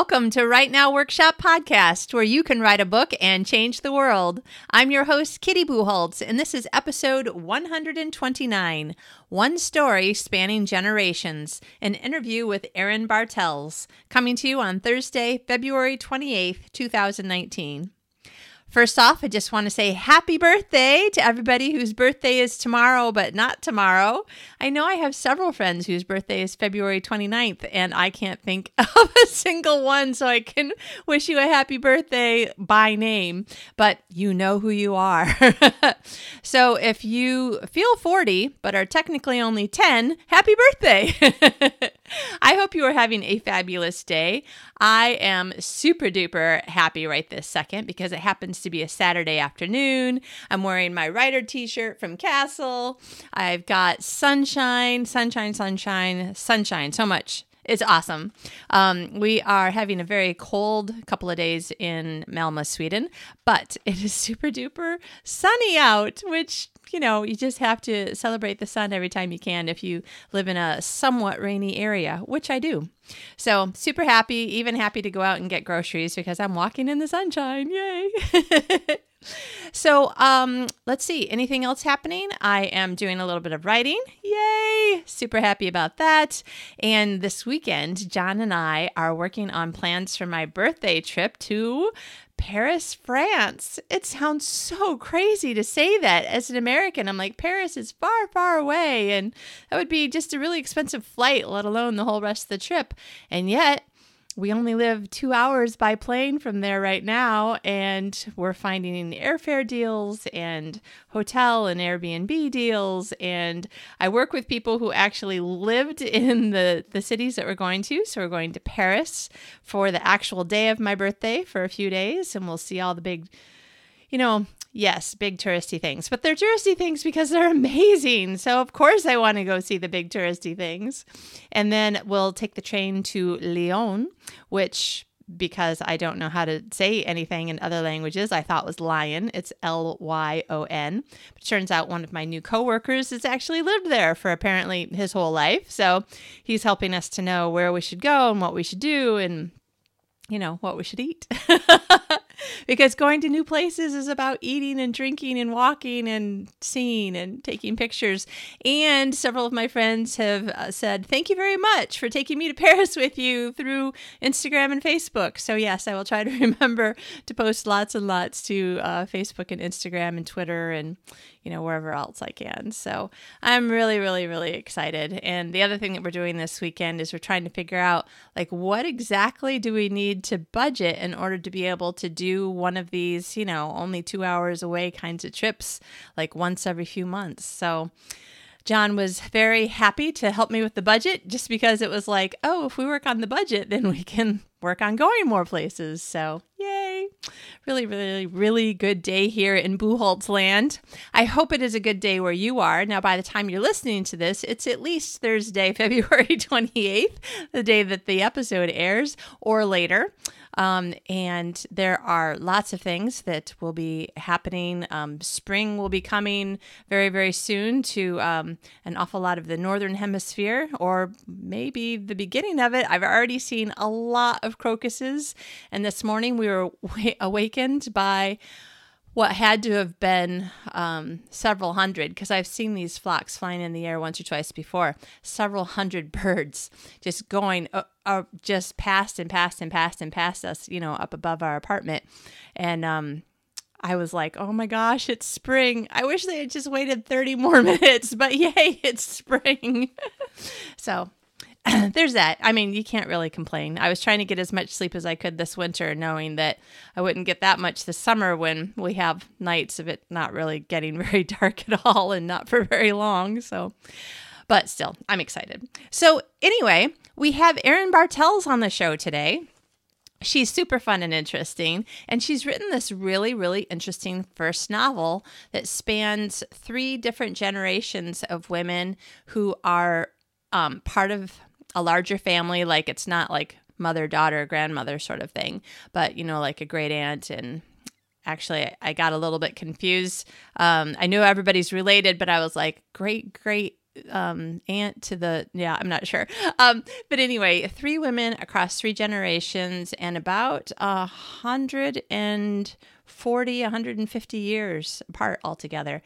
Welcome to Write Now Workshop Podcast, where you can write a book and change the world. I'm your host, Kitty Bucholtz, and this is episode 129 One Story Spanning Generations, an interview with Erin Bartels, coming to you on Thursday, February 28th, 2019. First off, I just want to say happy birthday to everybody whose birthday is tomorrow, but not tomorrow. I know I have several friends whose birthday is February 29th, and I can't think of a single one, so I can wish you a happy birthday by name, but you know who you are. so if you feel 40, but are technically only 10, happy birthday! I hope you are having a fabulous day. I am super duper happy right this second because it happens to be a Saturday afternoon. I'm wearing my writer t shirt from Castle. I've got sunshine, sunshine, sunshine, sunshine, so much. It's awesome. Um, we are having a very cold couple of days in Malmö, Sweden, but it is super duper sunny out, which you know, you just have to celebrate the sun every time you can if you live in a somewhat rainy area, which I do. So, super happy, even happy to go out and get groceries because I'm walking in the sunshine. Yay! so, um, let's see. Anything else happening? I am doing a little bit of writing. Yay! Super happy about that. And this weekend, John and I are working on plans for my birthday trip to Paris, France. It sounds so crazy to say that as an American. I'm like, Paris is far, far away, and that would be just a really expensive flight, let alone the whole rest of the trip. And yet, we only live two hours by plane from there right now, and we're finding airfare deals and hotel and Airbnb deals. And I work with people who actually lived in the, the cities that we're going to. So we're going to Paris for the actual day of my birthday for a few days, and we'll see all the big, you know, yes, big touristy things, but they're touristy things because they're amazing. So, of course, I want to go see the big touristy things. And then we'll take the train to Lyon, which because I don't know how to say anything in other languages, I thought was lion. It's L Y O N. But turns out one of my new coworkers has actually lived there for apparently his whole life. So he's helping us to know where we should go and what we should do and, you know, what we should eat. because going to new places is about eating and drinking and walking and seeing and taking pictures. And several of my friends have uh, said, Thank you very much for taking me to Paris with you through Instagram and Facebook. So, yes, I will try to remember to post lots and lots to uh, Facebook and Instagram and Twitter and, you know, wherever else I can. So I'm really, really, really excited. And the other thing that we're doing this weekend is we're trying to figure out like what exactly do we need to budget in order to be able to do one of these, you know, only two hours away kinds of trips like once every few months. So John was very happy to help me with the budget just because it was like, oh, if we work on the budget, then we can work on going more places. So, yay. Really, really, really good day here in Bucholtz land. I hope it is a good day where you are. Now, by the time you're listening to this, it's at least Thursday, February 28th, the day that the episode airs, or later. Um, and there are lots of things that will be happening. Um, spring will be coming very, very soon to um, an awful lot of the northern hemisphere, or maybe the beginning of it. I've already seen a lot of crocuses, and this morning we were awakened by what had to have been um, several hundred, because I've seen these flocks flying in the air once or twice before, several hundred birds just going uh, uh, just past and past and past and past us, you know, up above our apartment. And um, I was like, oh my gosh, it's spring. I wish they had just waited 30 more minutes, but yay, it's spring. so there's that. I mean, you can't really complain. I was trying to get as much sleep as I could this winter, knowing that I wouldn't get that much this summer when we have nights of it not really getting very dark at all and not for very long. So, but still, I'm excited. So, anyway, we have Erin Bartels on the show today. She's super fun and interesting, and she's written this really, really interesting first novel that spans three different generations of women who are um, part of a larger family. Like it's not like mother, daughter, grandmother sort of thing, but you know, like a great aunt and actually I got a little bit confused. Um, I knew everybody's related, but I was like, great, great um, aunt to the yeah i'm not sure um, but anyway three women across three generations and about a hundred and 40 150 years apart altogether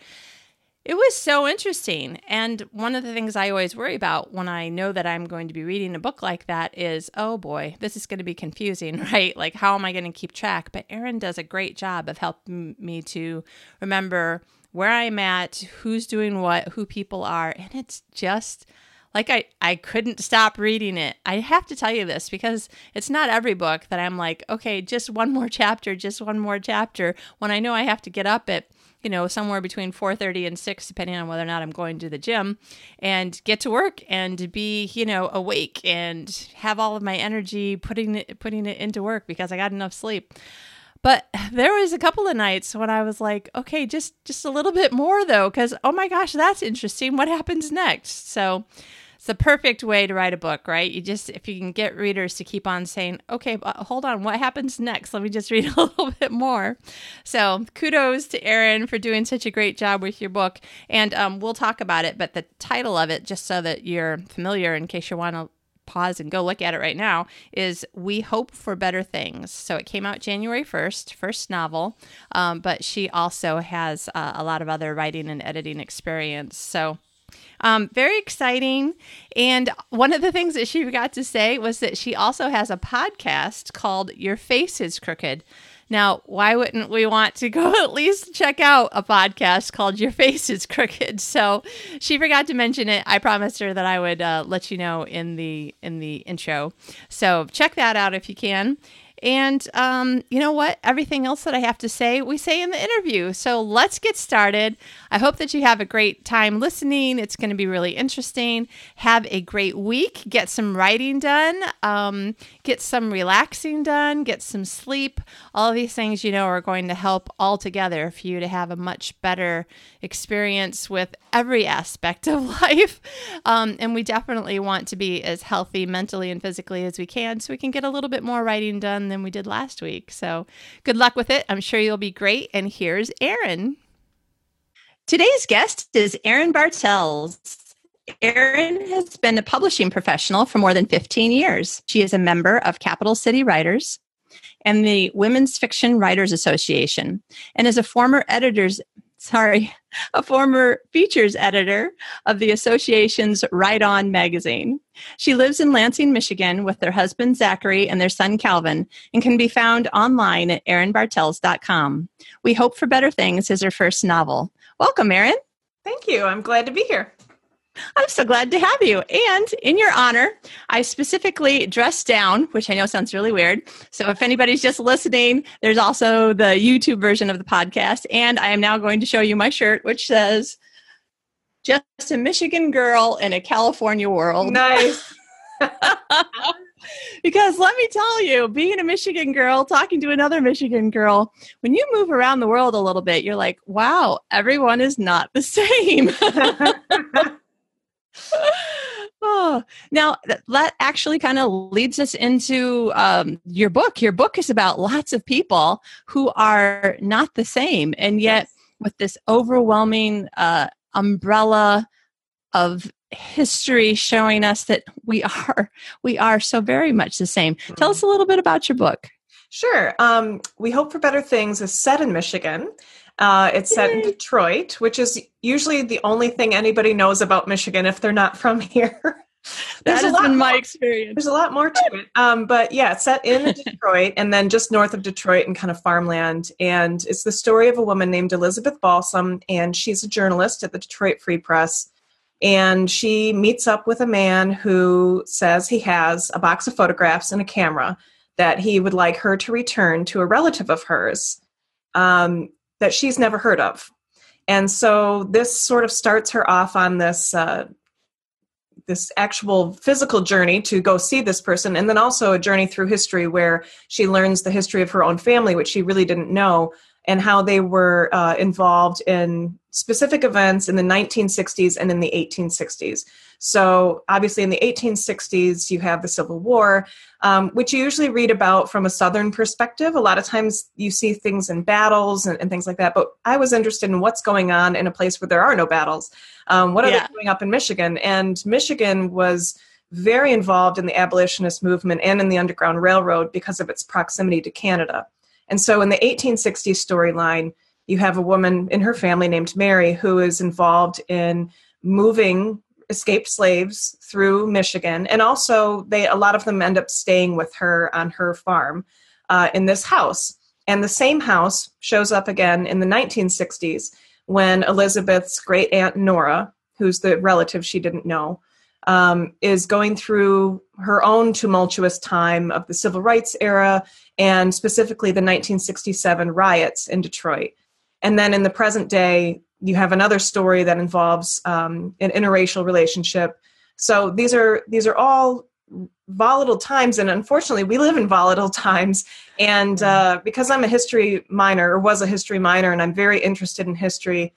it was so interesting. And one of the things I always worry about when I know that I'm going to be reading a book like that is, oh boy, this is going to be confusing, right? Like, how am I going to keep track? But Erin does a great job of helping me to remember where I'm at, who's doing what, who people are. And it's just like I, I couldn't stop reading it. I have to tell you this because it's not every book that I'm like, okay, just one more chapter, just one more chapter. When I know I have to get up at you know somewhere between 4:30 and 6 depending on whether or not I'm going to the gym and get to work and be you know awake and have all of my energy putting it putting it into work because I got enough sleep. But there was a couple of nights when I was like, okay, just just a little bit more though cuz oh my gosh, that's interesting. What happens next? So it's the perfect way to write a book, right? You just, if you can get readers to keep on saying, okay, hold on, what happens next? Let me just read a little bit more. So kudos to Erin for doing such a great job with your book. And um, we'll talk about it, but the title of it, just so that you're familiar in case you want to pause and go look at it right now is we hope for better things so it came out january 1st first novel um, but she also has uh, a lot of other writing and editing experience so um, very exciting. And one of the things that she forgot to say was that she also has a podcast called Your Face is Crooked. Now, why wouldn't we want to go at least check out a podcast called Your Face is Crooked? So she forgot to mention it. I promised her that I would uh, let you know in the in the intro. So check that out if you can. And um, you know what? Everything else that I have to say, we say in the interview. So let's get started. I hope that you have a great time listening. It's going to be really interesting. Have a great week. Get some writing done. Um, get some relaxing done. Get some sleep. All these things, you know, are going to help all together for you to have a much better experience with every aspect of life. Um, and we definitely want to be as healthy mentally and physically as we can so we can get a little bit more writing done than we did last week. So good luck with it. I'm sure you'll be great. And here's Erin. Today's guest is Erin Bartels. Erin has been a publishing professional for more than 15 years. She is a member of Capital City Writers and the Women's Fiction Writers Association and is a former editor's sorry, a former features editor of the association's Write On magazine. She lives in Lansing, Michigan with their husband Zachary and their son Calvin and can be found online at erinbartels.com. We Hope for Better Things is her first novel. Welcome, Erin. Thank you. I'm glad to be here. I'm so glad to have you. And in your honor, I specifically dressed down, which I know sounds really weird. So if anybody's just listening, there's also the YouTube version of the podcast. And I am now going to show you my shirt, which says, Just a Michigan girl in a California world. Nice. because let me tell you, being a Michigan girl, talking to another Michigan girl, when you move around the world a little bit, you're like, wow, everyone is not the same. oh, now that actually kind of leads us into um, your book. Your book is about lots of people who are not the same, and yet with this overwhelming uh, umbrella of history showing us that we are we are so very much the same. Mm-hmm. Tell us a little bit about your book. Sure. Um, we hope for better things is set in Michigan. Uh, it's set in Detroit, which is usually the only thing anybody knows about Michigan if they're not from here. that has been my experience. There's a lot more to it. Um, but yeah, it's set in Detroit and then just north of Detroit and kind of farmland. And it's the story of a woman named Elizabeth Balsam, and she's a journalist at the Detroit Free Press. And she meets up with a man who says he has a box of photographs and a camera that he would like her to return to a relative of hers. Um, that she's never heard of. And so this sort of starts her off on this uh, this actual physical journey to go see this person, and then also a journey through history where she learns the history of her own family, which she really didn't know, and how they were uh, involved in specific events in the 1960s and in the 1860s. So, obviously, in the 1860s, you have the Civil War, um, which you usually read about from a Southern perspective. A lot of times you see things in battles and, and things like that. But I was interested in what's going on in a place where there are no battles. Um, what are yeah. they doing up in Michigan? And Michigan was very involved in the abolitionist movement and in the Underground Railroad because of its proximity to Canada. And so in the 1860s storyline, you have a woman in her family named Mary who is involved in moving escaped slaves through Michigan, and also they a lot of them end up staying with her on her farm uh, in this house. And the same house shows up again in the 1960s when Elizabeth's great aunt Nora, who's the relative she didn't know, um, is going through her own tumultuous time of the civil rights era and specifically the 1967 riots in Detroit. And then in the present day, you have another story that involves um, an interracial relationship. So these are these are all volatile times, and unfortunately, we live in volatile times. And uh, because I'm a history minor, or was a history minor, and I'm very interested in history,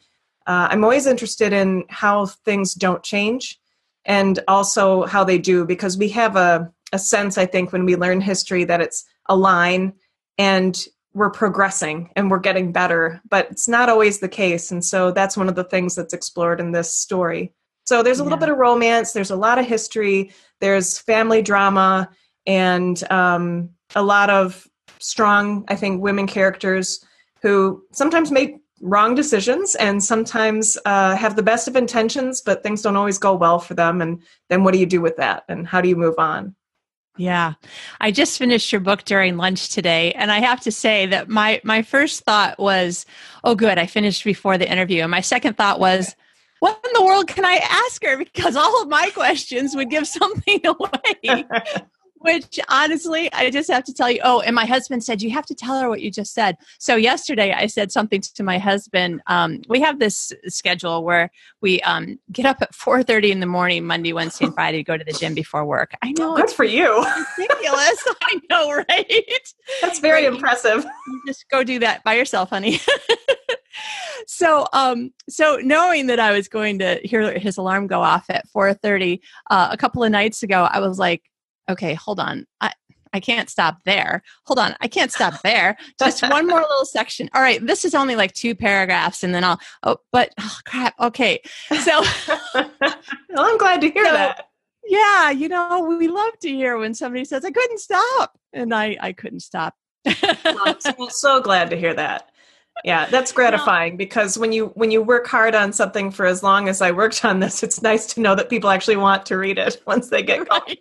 uh, I'm always interested in how things don't change and also how they do because we have a, a sense i think when we learn history that it's a line and we're progressing and we're getting better but it's not always the case. And so that's one of the things that's explored in this story. So there's a little bit of romance there's a lot of history there's family drama and um, a lot of strong i think women characters who sometimes make wrong decisions and sometimes uh, have the best of intentions, but things don't always go well for them. And then what do you do with that? And how do you move on? Yeah. I just finished your book during lunch today and I have to say that my my first thought was, "Oh good, I finished before the interview." And my second thought was, what in the world can I ask her because all of my questions would give something away. Which honestly, I just have to tell you. Oh, and my husband said, You have to tell her what you just said. So, yesterday I said something to my husband. Um, we have this schedule where we um, get up at 4.30 in the morning, Monday, Wednesday, and Friday to go to the gym before work. I know. Good for you. Ridiculous. I know, right? That's very right. impressive. You just go do that by yourself, honey. so um so knowing that i was going to hear his alarm go off at 4.30 uh, a couple of nights ago i was like okay, hold on. I, I can't stop there. Hold on, I can't stop there. Just one more little section. All right, this is only like two paragraphs, and then I'll. Oh, but oh, crap. Okay, so. well, I'm glad to hear so, that. Yeah, you know, we love to hear when somebody says, "I couldn't stop," and I I couldn't stop. I'm so, so glad to hear that. Yeah, that's gratifying because when you when you work hard on something for as long as I worked on this, it's nice to know that people actually want to read it once they get going. Right,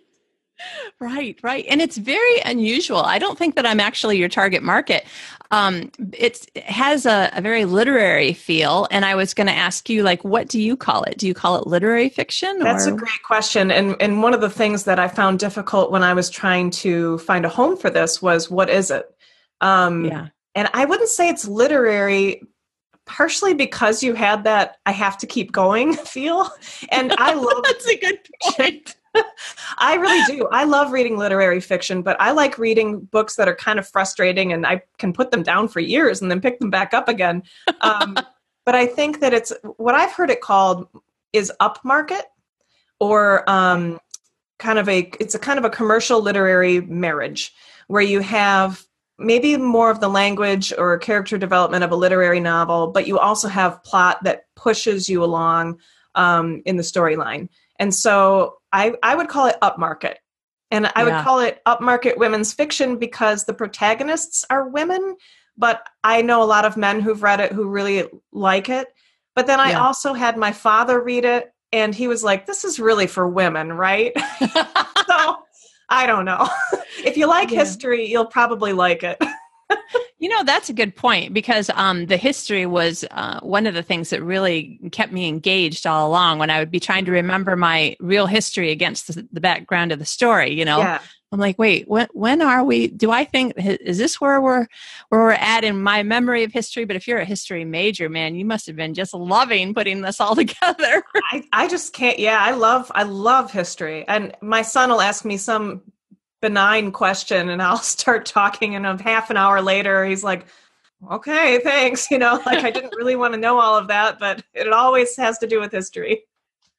right. Right. And it's very unusual. I don't think that I'm actually your target market. Um, it has a, a, very literary feel. And I was going to ask you, like, what do you call it? Do you call it literary fiction? That's a great question. And, and one of the things that I found difficult when I was trying to find a home for this was what is it? Um, yeah. And I wouldn't say it's literary partially because you had that I have to keep going feel. And I love That's a good point. I really do. I love reading literary fiction, but I like reading books that are kind of frustrating and I can put them down for years and then pick them back up again. Um, but I think that it's what I've heard it called is upmarket or um, kind of a it's a kind of a commercial literary marriage where you have maybe more of the language or character development of a literary novel, but you also have plot that pushes you along um, in the storyline. And so I, I would call it upmarket. And I yeah. would call it upmarket women's fiction because the protagonists are women, but I know a lot of men who've read it who really like it. But then I yeah. also had my father read it and he was like, This is really for women, right? so I don't know. if you like yeah. history, you'll probably like it. you know, that's a good point because um, the history was uh, one of the things that really kept me engaged all along when I would be trying to remember my real history against the, the background of the story, you know. Yeah. I'm like, wait, when when are we? Do I think is this where we're where we're at in my memory of history? But if you're a history major, man, you must have been just loving putting this all together. I, I just can't. Yeah, I love I love history, and my son will ask me some benign question and I'll start talking and a half an hour later he's like, okay, thanks. You know, like I didn't really want to know all of that, but it always has to do with history.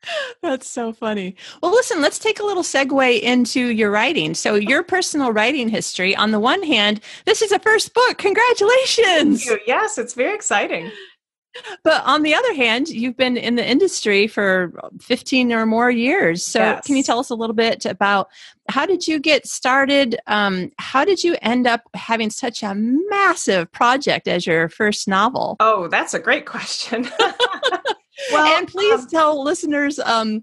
That's so funny. Well, listen, let's take a little segue into your writing. So, your personal writing history, on the one hand, this is a first book. Congratulations. Yes, it's very exciting. But on the other hand, you've been in the industry for 15 or more years. So, yes. can you tell us a little bit about how did you get started? Um, how did you end up having such a massive project as your first novel? Oh, that's a great question. well, and please um, tell listeners um,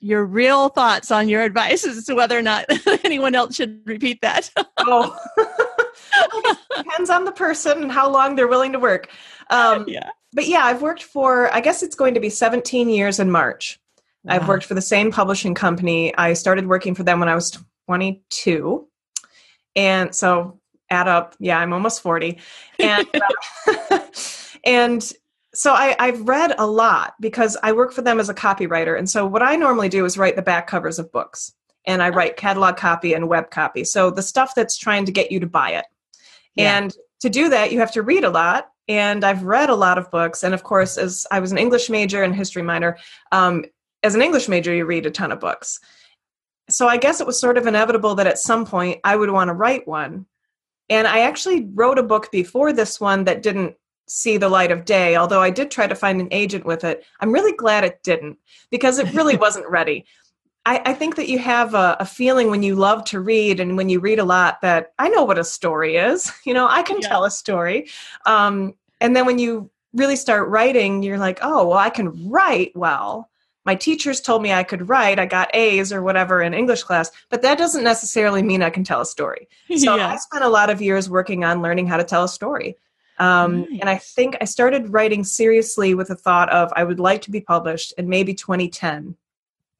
your real thoughts on your advice as to whether or not anyone else should repeat that. oh, depends on the person and how long they're willing to work. Um, yeah. But yeah, I've worked for, I guess it's going to be 17 years in March. Wow. I've worked for the same publishing company. I started working for them when I was 22. And so add up, yeah, I'm almost 40. And, uh, and so I, I've read a lot because I work for them as a copywriter. And so what I normally do is write the back covers of books. And I write catalog copy and web copy. So the stuff that's trying to get you to buy it. Yeah. And to do that, you have to read a lot. And I've read a lot of books. And of course, as I was an English major and history minor, um, as an English major, you read a ton of books. So I guess it was sort of inevitable that at some point I would want to write one. And I actually wrote a book before this one that didn't see the light of day, although I did try to find an agent with it. I'm really glad it didn't because it really wasn't ready. I, I, think that you have a, a, feeling when you love to read and when you read a lot that I know what a story is. You know, I can yeah. tell a story. Um, and then when you really start writing, you're like, oh, well, I can write well. My teachers told me I could write. I got A's or whatever in English class, but that doesn't necessarily mean I can tell a story. So yeah. I spent a lot of years working on learning how to tell a story. Um, nice. And I think I started writing seriously with the thought of I would like to be published in maybe 2010.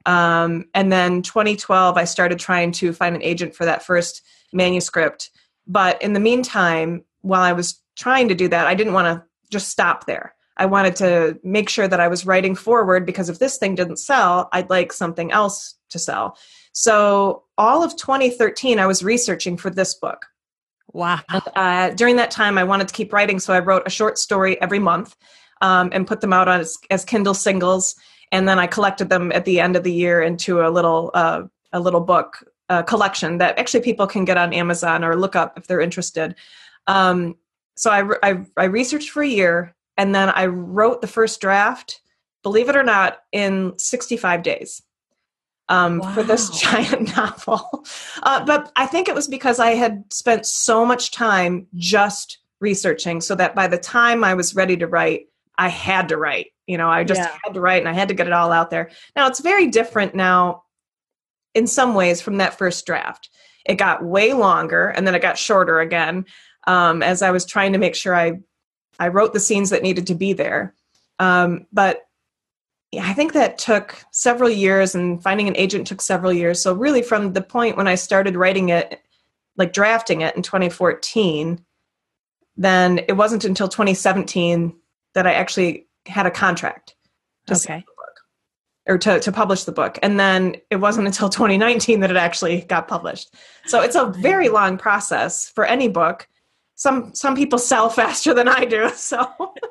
Um, and then 2012, I started trying to find an agent for that first manuscript. But in the meantime, while I was trying to do that, I didn't want to just stop there. I wanted to make sure that I was writing forward because if this thing didn't sell, I'd like something else to sell. So, all of 2013, I was researching for this book. Wow. Uh, during that time, I wanted to keep writing, so I wrote a short story every month um, and put them out as, as, Kindle singles. And then I collected them at the end of the year into a little uh, a little book uh, collection that actually people can get on Amazon or look up if they're interested. Um, so I, I, I researched for a year, and then I wrote the first draft. Believe it or not, in 65 days um, wow. for this giant novel. Uh, but I think it was because I had spent so much time just researching, so that by the time I was ready to write, I had to write. You know, I just yeah. had to write and I had to get it all out there. Now it's very different now in some ways from that first draft. It got way longer and then it got shorter again um, as I was trying to make sure I I wrote the scenes that needed to be there. Um, but I think that took several years, and finding an agent took several years. So, really, from the point when I started writing it, like drafting it in 2014, then it wasn't until 2017 that I actually had a contract to okay. the book or to, to publish the book. And then it wasn't until 2019 that it actually got published. So, it's a very long process for any book. Some some people sell faster than I do. So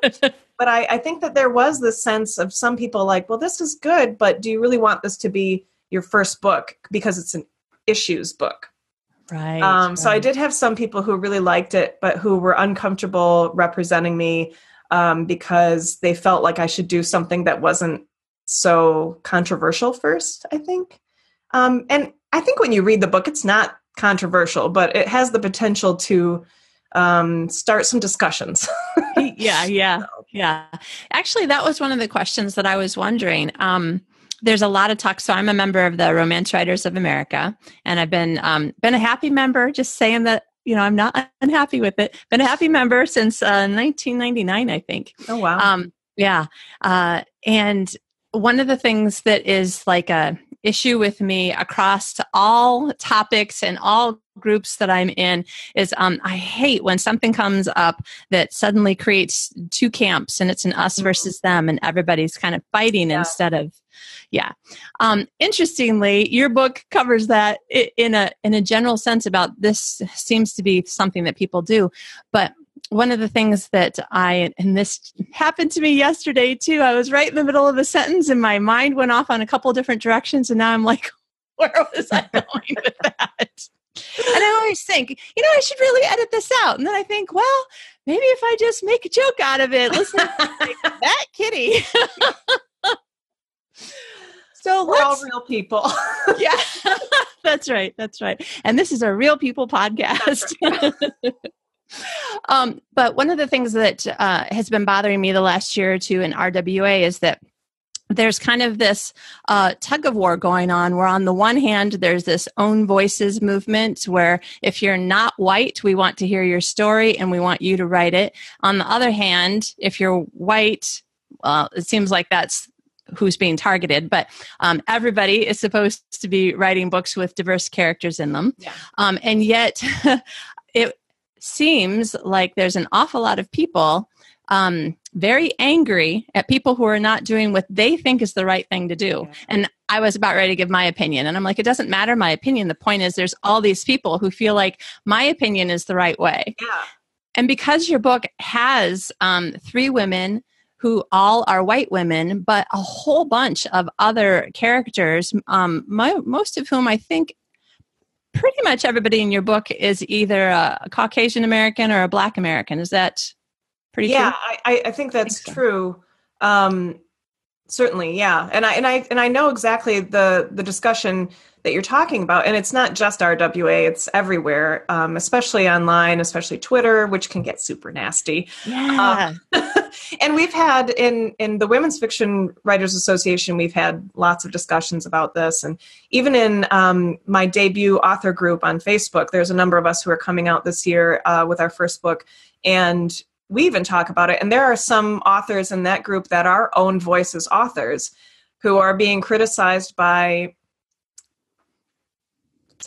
but I, I think that there was this sense of some people like, well, this is good, but do you really want this to be your first book because it's an issues book? Right, um, right. So I did have some people who really liked it, but who were uncomfortable representing me um, because they felt like I should do something that wasn't so controversial first, I think. Um, and I think when you read the book, it's not controversial, but it has the potential to um, start some discussions. yeah, yeah, yeah. Actually, that was one of the questions that I was wondering. Um, there's a lot of talk. So I'm a member of the Romance Writers of America, and I've been um, been a happy member. Just saying that you know I'm not unhappy with it. Been a happy member since uh, 1999, I think. Oh wow. Um, yeah, uh, and one of the things that is like a issue with me across all topics and all groups that I'm in is um, I hate when something comes up that suddenly creates two camps and it's an us mm-hmm. versus them and everybody's kind of fighting yeah. instead of yeah um, interestingly your book covers that in a in a general sense about this seems to be something that people do but one of the things that I, and this happened to me yesterday too, I was right in the middle of a sentence and my mind went off on a couple different directions. And now I'm like, where was I going with that? And I always think, you know, I should really edit this out. And then I think, well, maybe if I just make a joke out of it, listen, like, that kitty. so we're all real people. yeah, that's right. That's right. And this is a real people podcast. Right. um, but one of the things that uh, has been bothering me the last year or two in RWA is that there's kind of this uh, tug of war going on where on the one hand there's this own voices movement where if you're not white we want to hear your story and we want you to write it on the other hand if you're white well it seems like that's who's being targeted but um, everybody is supposed to be writing books with diverse characters in them yeah. um, and yet it seems like there's an awful lot of people um, very angry at people who are not doing what they think is the right thing to do. Yeah. And I was about ready to give my opinion. And I'm like, it doesn't matter my opinion. The point is, there's all these people who feel like my opinion is the right way. Yeah. And because your book has um, three women who all are white women, but a whole bunch of other characters, um, my, most of whom I think pretty much everybody in your book is either a Caucasian American or a Black American. Is that pretty yeah I, I think that's I think so. true. Um certainly yeah. And i and i and i know exactly the the discussion that you're talking about and it's not just rwa it's everywhere um, especially online especially twitter which can get super nasty. Yeah. Um, and we've had in in the women's fiction writers association we've had lots of discussions about this and even in um, my debut author group on facebook there's a number of us who are coming out this year uh, with our first book and we even talk about it. And there are some authors in that group that are own voices authors who are being criticized by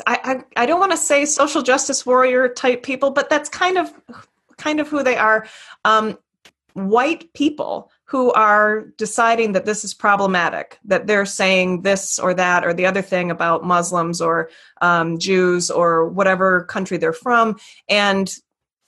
I, I, I don't want to say social justice warrior type people, but that's kind of kind of who they are. Um, white people who are deciding that this is problematic, that they're saying this or that or the other thing about Muslims or um, Jews or whatever country they're from, and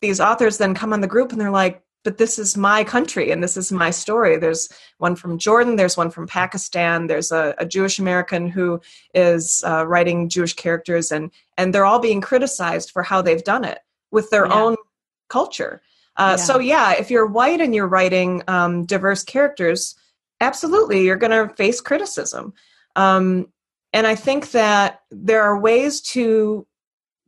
these authors then come on the group and they're like, but this is my country and this is my story. There's one from Jordan, there's one from Pakistan, there's a, a Jewish American who is uh, writing Jewish characters, and and they're all being criticized for how they've done it with their yeah. own culture. Uh, yeah. So yeah, if you're white and you're writing um, diverse characters, absolutely you're going to face criticism. Um, and I think that there are ways to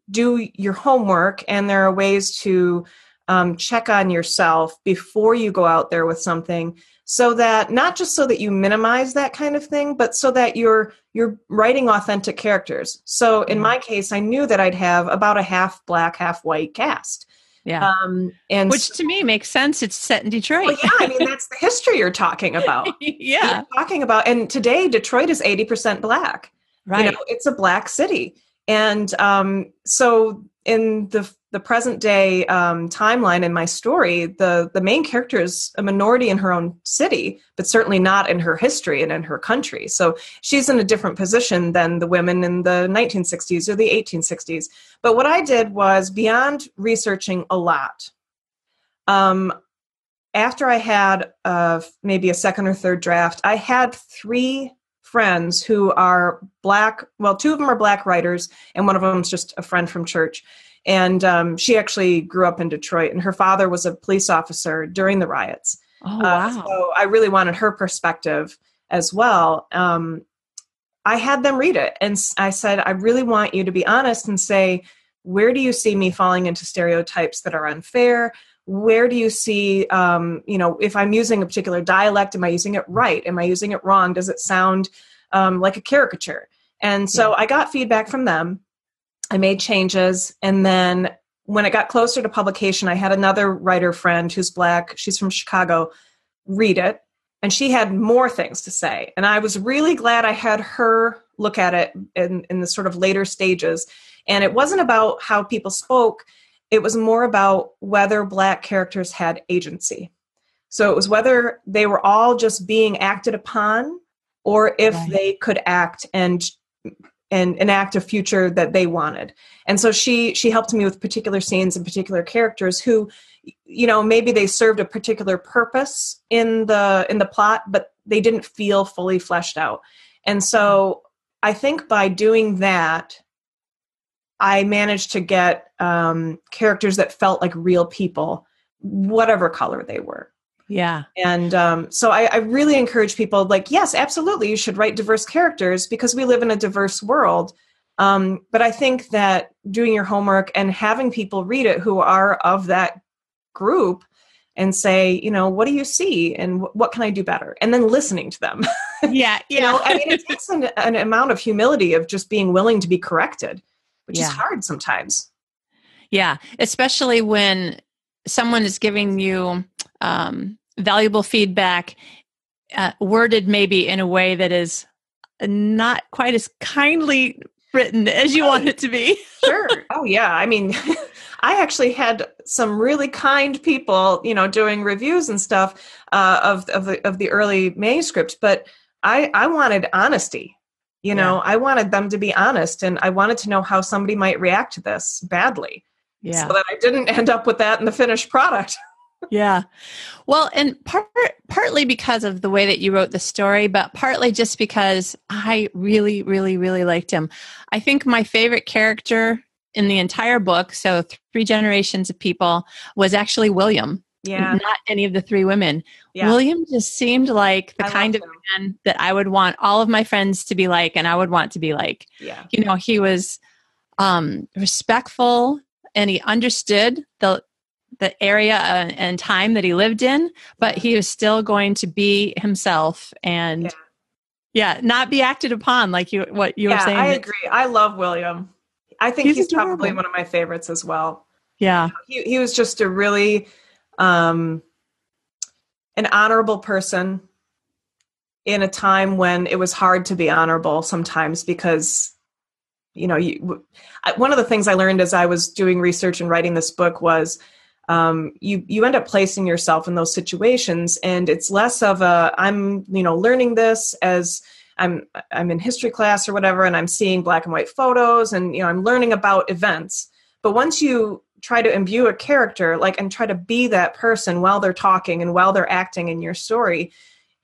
do your homework and there are ways to um, check on yourself before you go out there with something so that not just so that you minimize that kind of thing but so that you're you're writing authentic characters. So in mm-hmm. my case i knew that i'd have about a half black half white cast. Yeah. Um, and which to me makes sense. It's set in detroit. well, yeah i mean that's the history you're talking about. Yeah. You're talking about and today detroit is 80% black. Right. you know, it's a black city and um, so in the the present day um, timeline in my story, the the main character is a minority in her own city, but certainly not in her history and in her country. So she's in a different position than the women in the 1960s or the 1860s. But what I did was beyond researching a lot. Um, after I had uh, maybe a second or third draft, I had three friends who are black. Well, two of them are black writers, and one of them is just a friend from church. And um, she actually grew up in Detroit, and her father was a police officer during the riots. Oh, uh, wow. Uh, so I really wanted her perspective as well. Um, I had them read it, and I said, I really want you to be honest and say, where do you see me falling into stereotypes that are unfair? Where do you see um, you know if i'm using a particular dialect am i using it right? Am i using it wrong? Does it sound um, like a caricature? And so yeah. i got feedback from them. I made changes. And then when it got closer to publication i had another writer friend who's black. She's from chicago. Read it. And she had more things to say. And i was really glad i had her look at it in, in the sort of later stages. And it wasn't about how people spoke it was more about whether black characters had agency. So it was whether they were all just being acted upon or if right. they could act and and enact a future that they wanted. And so she she helped me with particular scenes and particular characters who you know maybe they served a particular purpose in the in the plot but they didn't feel fully fleshed out and so i think by doing that i managed to get um, characters that felt like real people whatever color they were yeah and um, so I, I really encourage people like yes absolutely you should write diverse characters because we live in a diverse world um, but i think that doing your homework and having people read it who are of that group and say, you know, what do you see and what can I do better? And then listening to them. Yeah. you know, I mean, it takes an, an, amount of humility of just being willing to be corrected, which yeah. is hard sometimes. Yeah. Especially when someone is giving you um, valuable feedback, uh, worded maybe in a way that is not quite as kindly written as you want it to be. sure. Oh yeah. I mean, I actually had some really kind people, you know, doing reviews and stuff uh, of of the of the early manuscript, but I I wanted honesty. You know, yeah. I wanted them to be honest, and I wanted to know how somebody might react to this badly. Yeah. So that I didn't end up with that in the finished product. yeah. Well, and part partly because of the way that you wrote the story, but partly just because I really, really, really liked him. I think my favorite character in the entire book, so three generations of people, was actually William. Yeah. Not any of the three women. Yeah. William just seemed like the I kind of man that I would want all of my friends to be like and I would want to be like. Yeah. You know, he was um respectful and he understood the the area uh, and time that he lived in, but he was still going to be himself and yeah, yeah not be acted upon like you what you yeah, were saying. I agree. I love William. I think he's, he's probably one of my favorites as well. Yeah. He he was just a really um an honorable person in a time when it was hard to be honorable sometimes because you know you one of the things i learned as i was doing research and writing this book was um, you you end up placing yourself in those situations and it's less of a i'm you know learning this as i'm i'm in history class or whatever and i'm seeing black and white photos and you know i'm learning about events. But once you try to imbue a character like and try to be that person while they're talking and while they're acting in your story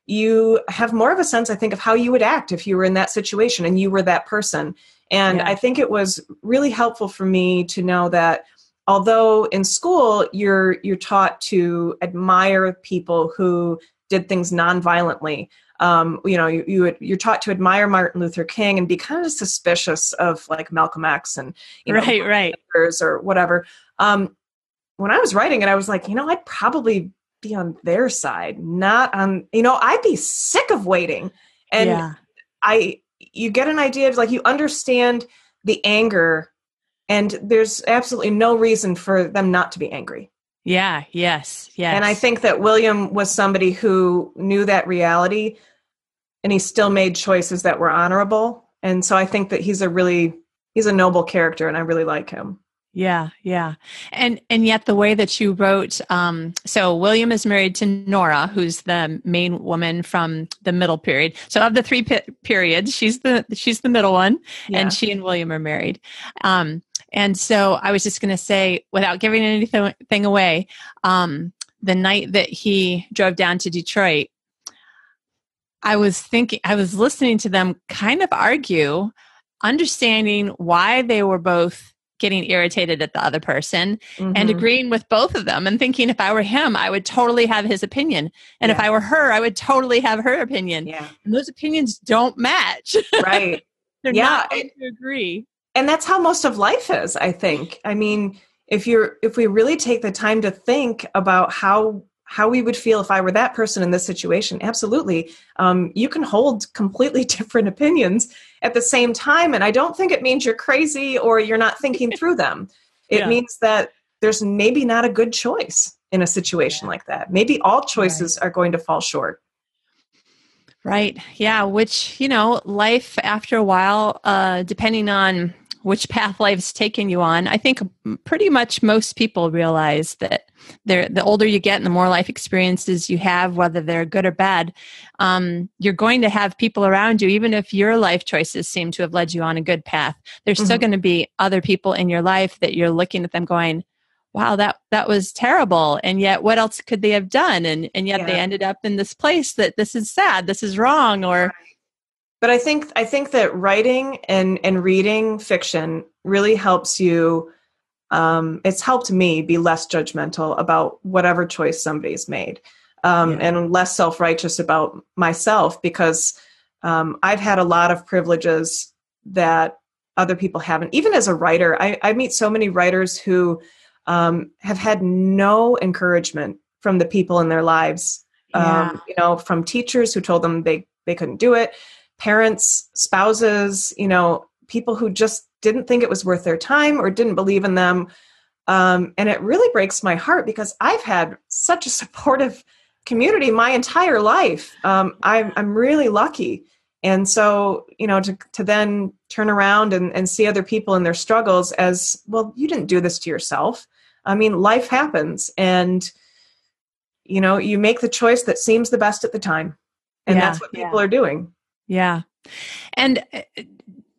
you have more of a sense i think of how you would act if you were in that situation and you were that person and yeah. i think it was really helpful for me to know that although in school you're you're taught to admire people who did things nonviolently um, you know you, you you're taught to admire martin luther king and be kind of suspicious of like malcolm x and you know right right. Or whatever. Um, when i was writing it i was like you know i'd probably be on their side not on you know i'd be sick of waiting. And yeah. i you get an idea of like you understand the anger and there's absolutely no reason for them not to be angry. Yeah yes yes and i think that william was somebody who knew that reality and he still made choices that were honorable. And so i think that he's a really he's a noble character and i really like him. Yeah yeah. And and yet the way that you wrote um so william is married to nora who's the main woman from the middle period. So of the three pe- periods she's the she's the middle one yeah. and she and william are married. Um and so I was just going to say, without giving anything away, um, the night that he drove down to Detroit, I was thinking, I was listening to them kind of argue, understanding why they were both getting irritated at the other person mm-hmm. and agreeing with both of them and thinking if I were him, I would totally have his opinion. And yeah. if I were her, I would totally have her opinion. Yeah. And those opinions don't match. Right. They're yeah. not going to agree and that's how most of life is i think i mean if you're if we really take the time to think about how how we would feel if i were that person in this situation absolutely um, you can hold completely different opinions at the same time and i don't think it means you're crazy or you're not thinking through them it yeah. means that there's maybe not a good choice in a situation yeah. like that maybe all choices right. are going to fall short Right. Yeah. Which, you know, life after a while, uh, depending on which path life's taken you on, I think pretty much most people realize that they're, the older you get and the more life experiences you have, whether they're good or bad, um, you're going to have people around you, even if your life choices seem to have led you on a good path. There's mm-hmm. still going to be other people in your life that you're looking at them going, wow that that was terrible and yet what else could they have done and and yet yeah. they ended up in this place that this is sad this is wrong or but i think i think that writing and and reading fiction really helps you um, it's helped me be less judgmental about whatever choice somebody's made um, yeah. and less self-righteous about myself because um, i've had a lot of privileges that other people haven't even as a writer i, I meet so many writers who um, have had no encouragement from the people in their lives. Yeah. Um, you know, from teachers who told them they they couldn't do it, parents, spouses, you know, people who just didn't think it was worth their time or didn't believe in them. Um, and it really breaks my heart because I've had such a supportive community my entire life. Um, I'm I'm really lucky. And so, you know, to, to then turn around and, and see other people in their struggles as, well, you didn't do this to yourself. I mean, life happens and you know, you make the choice that seems the best at the time. And yeah, that's what people yeah. are doing. Yeah. And uh,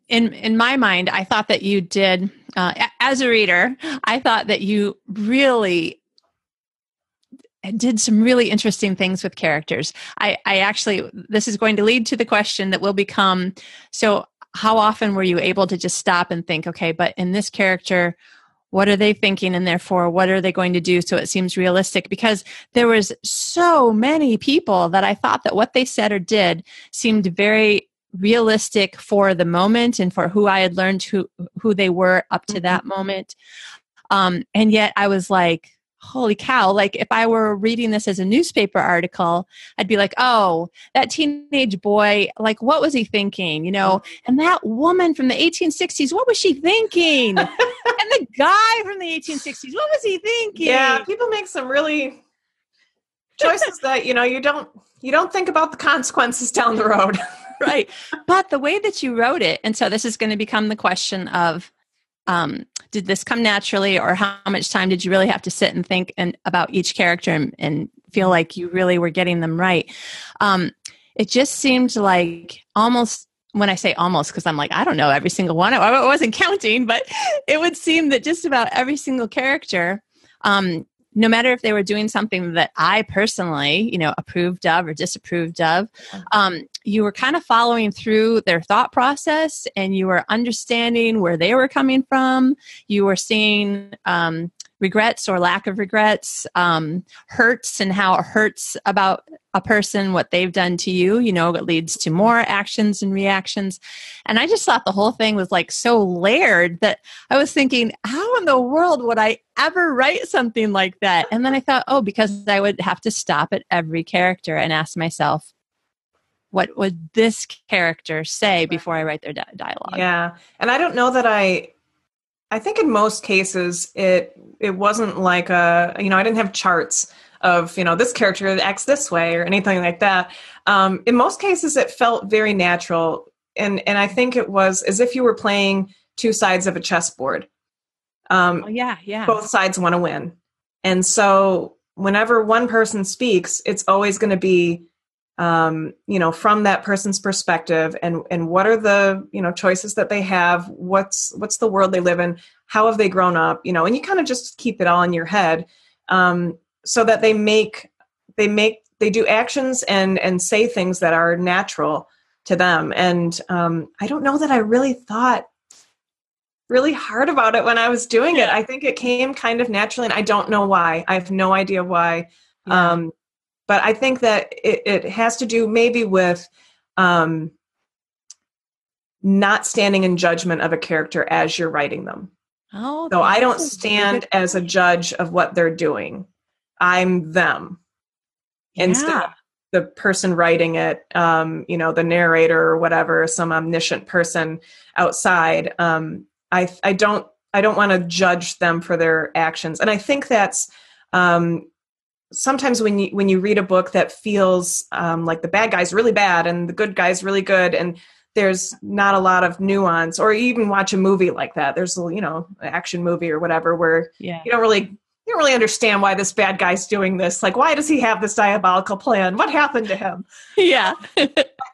in in my mind, I thought that you did uh, as a reader, I thought that you really did some really interesting things with characters. I, I actually, this is going to lead to the question that will become so, how often were you able to just stop and think, okay, but in this character, what are they thinking and therefore what are they going to do? So it seems realistic because there was so many people that i thought that what they said or did seemed very realistic for the moment and for who i had learned who who they were up to that mm-hmm. moment. Um, and yet i was like holy cow like if i were reading this as a newspaper article i'd be like oh that teenage boy like what was he thinking? You know? Mm-hmm. and that woman from the 1860s what was she thinking? And the guy from the 1860s what was he thinking? yeah people make some really choices that you know you don't you don't think about the consequences down the road. Right. But the way that you wrote it and so this is going to become the question of um, did this come naturally or how much time did you really have to sit and think and about each character and, and feel like you really were getting them right um, it just seemed like almost when I say almost, because I'm like, I don't know every single one. I wasn't counting, but it would seem that just about every single character um, no matter if they were doing something that I personally, you know, approved of or disapproved of, um, you were kind of following through their thought process and you were understanding where they were coming from. You were seeing um, regrets or lack of regrets, um, hurts and how it hurts about a person, what they've done to you. You know, it leads to more actions and reactions. And I just thought the whole thing was like so layered that I was thinking, how in the world would I ever write something like that? And then I thought, oh, because I would have to stop at every character and ask myself, what would this character say before I write their di- dialogue? Yeah. And I don't know that I I think in most cases it it wasn't like a you know I didn't have charts of you know this character acts this way or anything like that. Um, in most cases, it felt very natural, and and I think it was as if you were playing two sides of a chessboard. Um, oh, yeah, yeah. Both sides want to win, and so whenever one person speaks, it's always going to be um, you know from that person's perspective and and what are the you know choices that they have what's what's the world they live in how have they grown up you know and you kind of just keep it all in your head um, so that they make they make they do actions and and say things that are natural to them. And um, i don't know that i really thought really hard about it when i was doing it. I think it came kind of naturally and i don't know why. I have no idea why. Yeah. um, but I think that it, it has to do maybe with um, not standing in judgment of a character as you're writing them. Oh, so I don't stand as a judge of what they're doing. I'm them yeah. instead of the person writing it. Um, you know, the narrator or whatever, some omniscient person outside. Um, I I don't I don't want to judge them for their actions, and I think that's um, sometimes when you when you read a book that feels um, like the bad guy's really bad and the good guy's really good and there's not a lot of nuance or even watch a movie like that there's a you know action movie or whatever where yeah. you don't really you don't really understand why this bad guy's doing this like why does he have this diabolical plan what happened to him yeah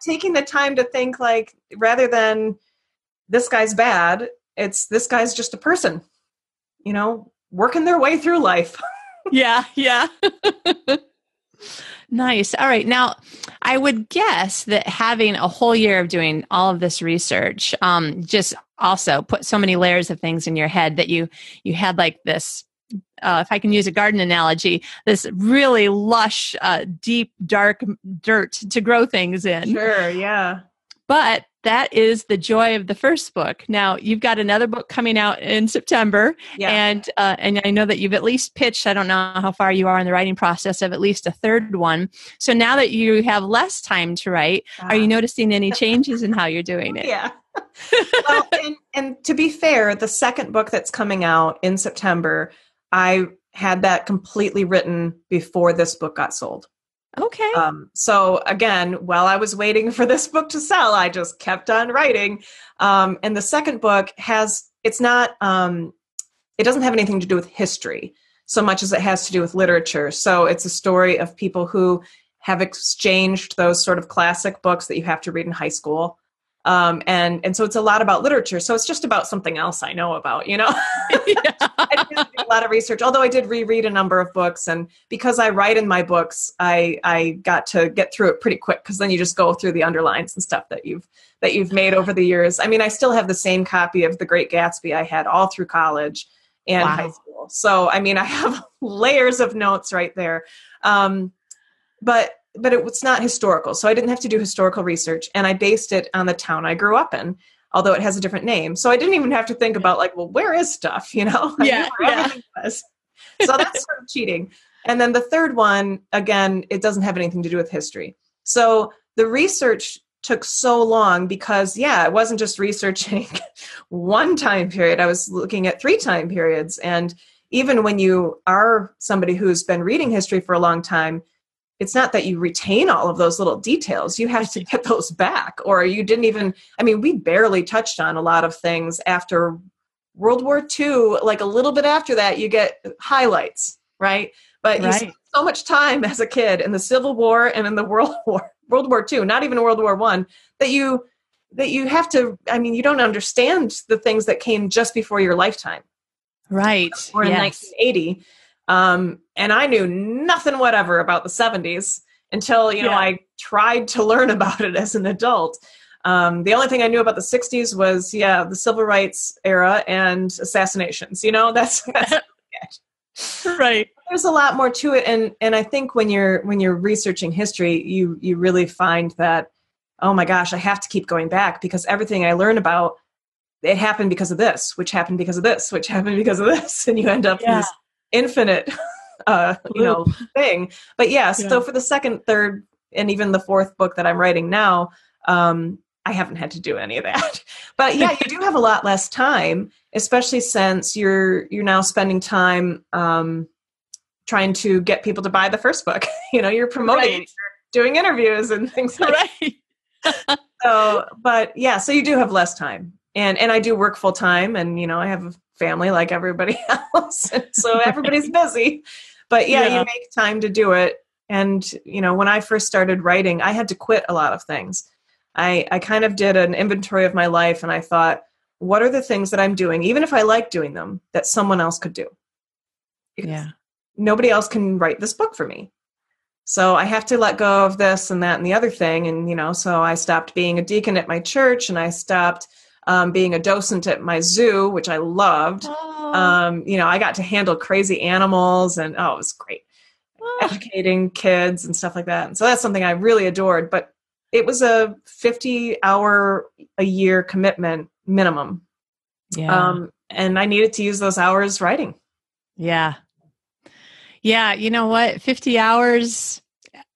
taking the time to think like rather than this guy's bad it's this guy's just a person you know working their way through life. yeah, yeah. nice. All right. Now, I would guess that having a whole year of doing all of this research um, just also put so many layers of things in your head that you you had like this uh, if I can use a garden analogy, this really lush, uh, deep, dark dirt to grow things in. Sure, yeah. But that is the joy of the first book. Now you've got another book coming out in September, yeah. and uh, and I know that you've at least pitched. I don't know how far you are in the writing process of at least a third one. So now that you have less time to write, uh, are you uh-huh. noticing any changes in how you're doing it? Yeah. well, and, and to be fair, the second book that's coming out in September, I had that completely written before this book got sold. Okay. Um, so again, while I was waiting for this book to sell, I just kept on writing. Um, and the second book has it's not um, it doesn't have anything to do with history so much as it has to do with literature. So it's a story of people who have exchanged those sort of classic books that you have to read in high school um, and and so it's a lot about literature. So it's just about something else I know about, you know. I did a lot of research, although I did reread a number of books, and because I write in my books, I I got to get through it pretty quick because then you just go through the underlines and stuff that you've that you've made over the years. I mean, I still have the same copy of The Great Gatsby I had all through college and wow. high school. So I mean, I have layers of notes right there. Um, but but it was not historical. So I didn't have to do historical research and I based it on the town I grew up in, although it has a different name. So I didn't even have to think about like, well, where is stuff, you know? Yeah. yeah. So that's sort of cheating. And then the third one, again, it doesn't have anything to do with history. So the research took so long because yeah, it wasn't just researching one time period. I was looking at three time periods and even when you are somebody who's been reading history for a long time, it's not that you retain all of those little details. You have to get those back or you didn't even i mean we barely touched on a lot of things after world war ii like a little bit after that you get highlights right? But right. you spend so much time as a kid in the civil war and in the world war world war ii not even world war one that you that you have to i mean you don't understand the things that came just before your lifetime. Right. Or in yes. 1980 um, and I knew nothing whatever about the 70s until, you know, yeah. I tried to learn about it as an adult. Um, the only thing I knew about the 60s was, yeah, the civil rights era and assassinations. You know, that's, that's right. There's a lot more to it, and and I think when you're when you're researching history, you you really find that, oh my gosh, I have to keep going back because everything I learn about it happened because of this, which happened because of this, which happened because of this, and you end up yeah. in this infinite uh you know thing. But yeah, yeah, so for the second third and even the fourth book that i'm writing now um i haven't had to do any of that. But yeah you do have a lot less time especially since you're you're now spending time um trying to get people to buy the first book. You know you're promoting right. you're doing interviews and things like right. so but yeah so you do have less time. And and i do work full time and you know i have family like everybody else. so everybody's busy. But yeah, yeah, you make time to do it. And, you know, when I first started writing, I had to quit a lot of things. I, I kind of did an inventory of my life and I thought, what are the things that I'm doing, even if I like doing them, that someone else could do? Because yeah. Nobody else can write this book for me. So I have to let go of this and that and the other thing. And, you know, so I stopped being a deacon at my church and I stopped um, being a docent at my zoo, which I loved. Oh. Um, you know, I got to handle crazy animals, and oh, it was great. Oh. Educating kids and stuff like that. And so that's something I really adored. But it was a 50 hour a year commitment minimum. Yeah. Um, and I needed to use those hours writing. Yeah. Yeah. You know what? 50 hours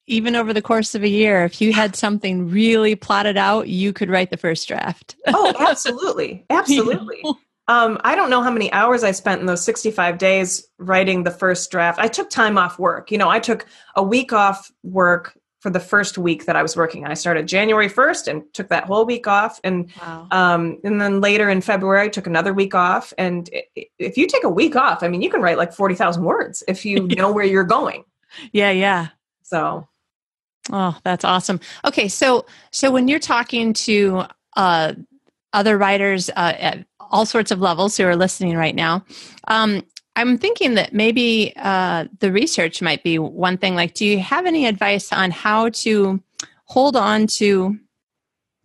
even over the course of a year, if you had something really plotted out, you could write the first draft. oh, absolutely. Absolutely. You know? um, I don't know how many hours I spent in those 65 days writing the first draft. I took time off work. You know, I took a week off work for the first week that I was working. I started January 1st and took that whole week off. And, wow. um, and then later in February, I took another week off. And if you take a week off, I mean, you can write like 40,000 words if you know where you're going. Yeah, yeah. So Oh, that's awesome. Okay, so so when you're talking to uh, other writers uh, at all sorts of levels who are listening right now, um, I'm thinking that maybe uh, the research might be one thing. Like, do you have any advice on how to hold on to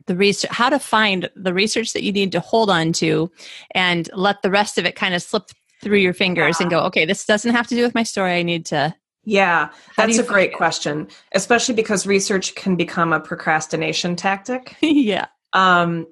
the research, how to find the research that you need to hold on to and let the rest of it kind of slip through your fingers yeah. and go, okay, this doesn't have to do with my story. I need to. Yeah, that's a great it? question, especially because research can become a procrastination tactic. yeah. Um,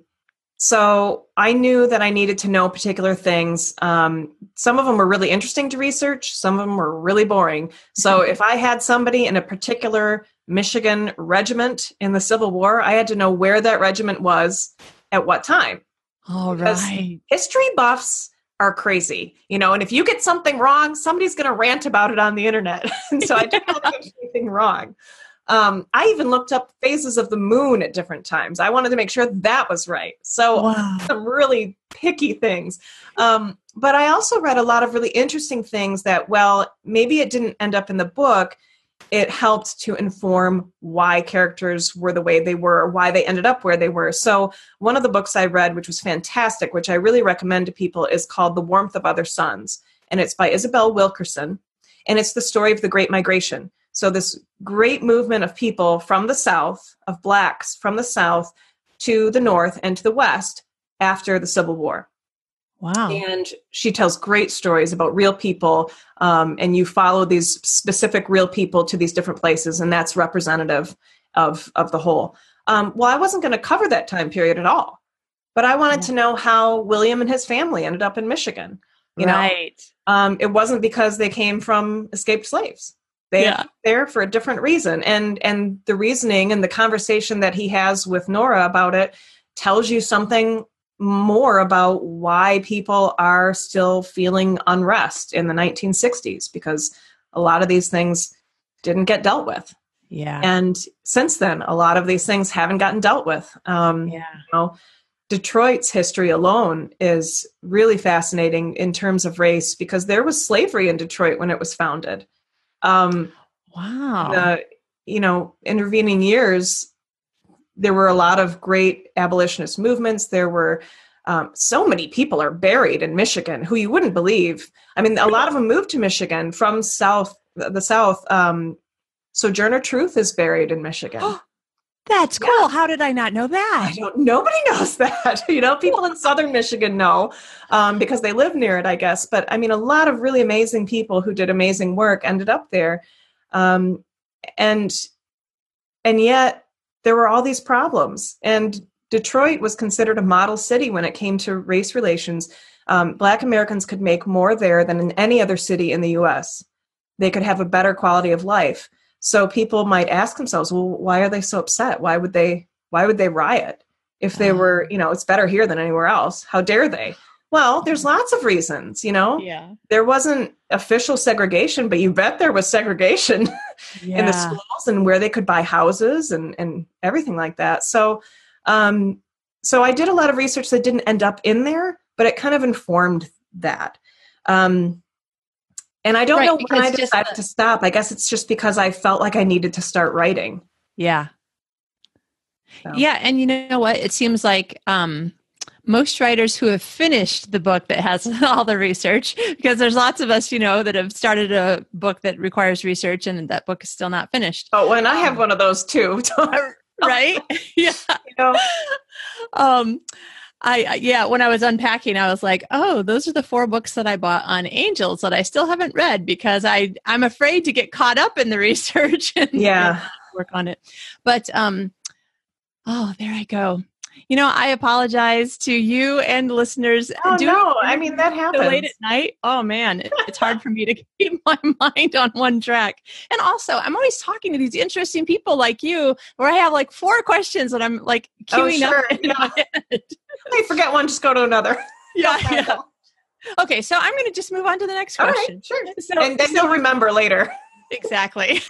so I knew that I needed to know particular things. Um, some of them were really interesting to research, some of them were really boring. So if I had somebody in a particular Michigan regiment in the Civil War, I had to know where that regiment was at what time. All because right. History buffs are crazy, you know, and if you get something wrong, somebody's going to rant about it on the internet. and so I didn't get anything wrong. Um, I even looked up phases of the moon at different times. I wanted to make sure that was right. So wow. some really picky things. Um, but I also read a lot of really interesting things that, well, maybe it didn't end up in the book, it helped to inform why characters were the way they were why they ended up where they were. So, one of the books I read, which was fantastic, which I really recommend to people, is called The Warmth of Other Suns. And it's by Isabel Wilkerson. And it's the story of the Great Migration. So, this great movement of people from the South, of blacks from the South to the North and to the West after the Civil War. Wow. And she tells great stories about real people. Um, and you follow these specific real people to these different places, and that's representative of, of the whole. Um, well, I wasn't going to cover that time period at all, but I wanted to know how William and his family ended up in Michigan. You right. know, um, it wasn't because they came from escaped slaves. They yeah. there for a different reason, and and the reasoning and the conversation that he has with Nora about it tells you something more about why people are still feeling unrest in the 1960s because a lot of these things didn't get dealt with. Yeah. And since then, a lot of these things haven't gotten dealt with. Um, yeah. You know, Detroit's history alone is really fascinating in terms of race because there was slavery in Detroit when it was founded. Um, wow. The, you know, intervening years, there were a lot of great abolitionist movements. There were um, so many people are buried in Michigan who you wouldn't believe. I mean, a lot of them moved to Michigan from South the South. Um, Sojourner Truth is buried in Michigan. That's cool. Yeah. How did I not know that? I don't. Nobody knows that. you know, people in Southern Michigan know um, because they live near it, I guess. But I mean, a lot of really amazing people who did amazing work ended up there, um, and and yet there were all these problems. And Detroit was considered a model city when it came to race relations. Um, Black Americans could make more there than in any other city in the US. They could have a better quality of life. So people might ask themselves, well, why are they so upset? Why would they why would they riot? If they were, you know, it's better here than anywhere else. How dare they? Well, there's lots of reasons, you know. Yeah. There wasn't official segregation, but you bet there was segregation yeah. in the schools and where they could buy houses and and everything like that. So, um, so I did a lot of research that didn't end up in there, but it kind of informed that. Um, and I don't right, know when I decided the- to stop. I guess it's just because I felt like I needed to start writing. Yeah. So. Yeah, and you know what? It seems like um, most writers who have finished the book that has all the research because there's lots of us you know that have started a book that requires research and that book is still not finished. Oh and i have um, one of those too. right? Yeah. You know? Um I yeah, when I was unpacking, I was like, "Oh, those are the four books that I bought on angels that I still haven't read because I I'm afraid to get caught up in the research and yeah, work on it." But um, oh, there I go you know, I apologize to you and listeners. Oh no, I mean that happens late at night. Oh man, it's hard for me to keep my mind on one track. And also, I'm always talking to these interesting people like you, where I have like four questions that I'm like oh, queuing oh, sure. up in yeah. my head. I forget one, just go to another. Yeah, yeah. Okay, so I'm going to just move on to the next question. sure. So, and then so, you'll remember later. Exactly.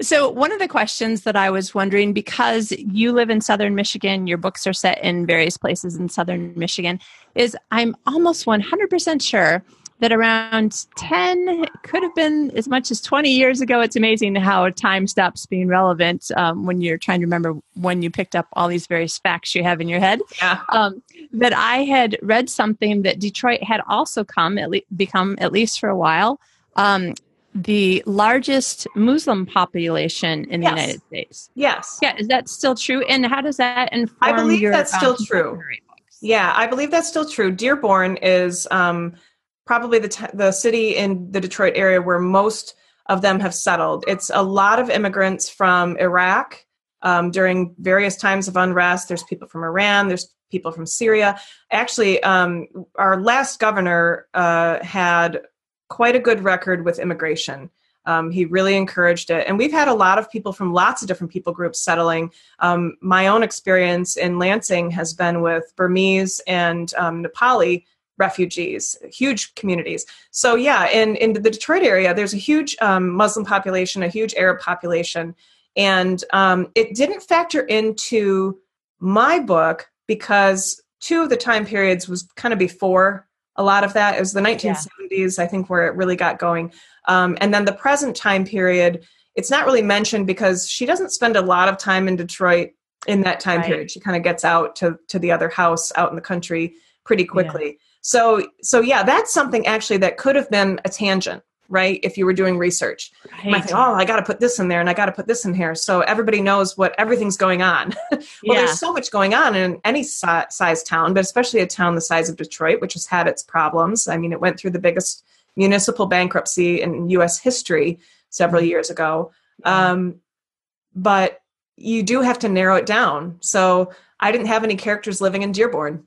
so, one of the questions that I was wondering because you live in southern Michigan, your books are set in various places in southern Michigan, is I'm almost 100% sure that around 10 could have been as much as 20 years ago it's amazing how time stops being relevant um, when you're trying to remember when you picked up all these various facts you have in your head Yeah. um, that i had read something that detroit had also come at le- become at least for a while um, the largest muslim population in the united states Yes. yeah is that still true and how does that inform I believe your that's still um, true. books? Yeah, I believe that's still true. Dearborn is um, probably the, t- the city in the Detroit area where most of them have settled. It's a lot of immigrants from Iraq um, during various times of unrest. There's people from Iran, there's people from Syria. Actually, um, our last governor uh, had quite a good record with immigration. Um, he really encouraged it. And we've had a lot of people from lots of different people groups settling um, my own experience in Lansing has been with Burmese and um, Nepali refugees, huge communities. So yeah, in in the Detroit area, there's a huge um, Muslim population, a huge Arab population, and um, it didn't factor into my book because two of the time periods was kind of before a lot of that. It was the 1970s, I think, where it really got going, um, and then the present time period it's not really mentioned because she doesn't spend a lot of time in Detroit in that time Right. period. She kind of gets out to to the other house out in the country pretty quickly. So so yeah, that's something actually that could have been a tangent, right? If you were doing research. You might think, oh, I got to put this in there and I got to put this in here, so everybody knows what everything's going on. well, yeah. there's so much going on in any si- size town, but especially a town the size of Detroit, which has had its problems. I mean, it went through the biggest municipal bankruptcy in U.S. history several Mm-hmm. years ago. Um, but you do have to narrow it down. So I didn't have any characters living in Dearborn.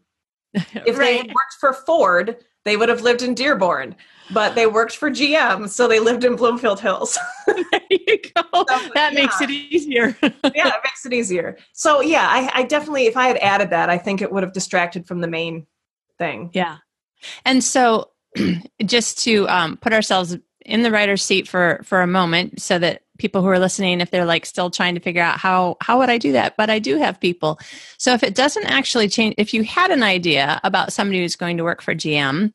If they had worked for Ford, they would have lived in Dearborn. But they worked for GM, so they lived in Bloomfield Hills. there you go. So, that makes it easier. yeah, it makes it easier. So yeah, I, I definitely, if I had added that, I think it would have distracted from the main thing. yeah. And so, just to um, put ourselves in the writer's seat for for a moment, so that people who are listening, if they're like still trying to figure out how how would I do that, but I do have people. So if it doesn't actually change, if you had an idea about somebody who's going to work for GM,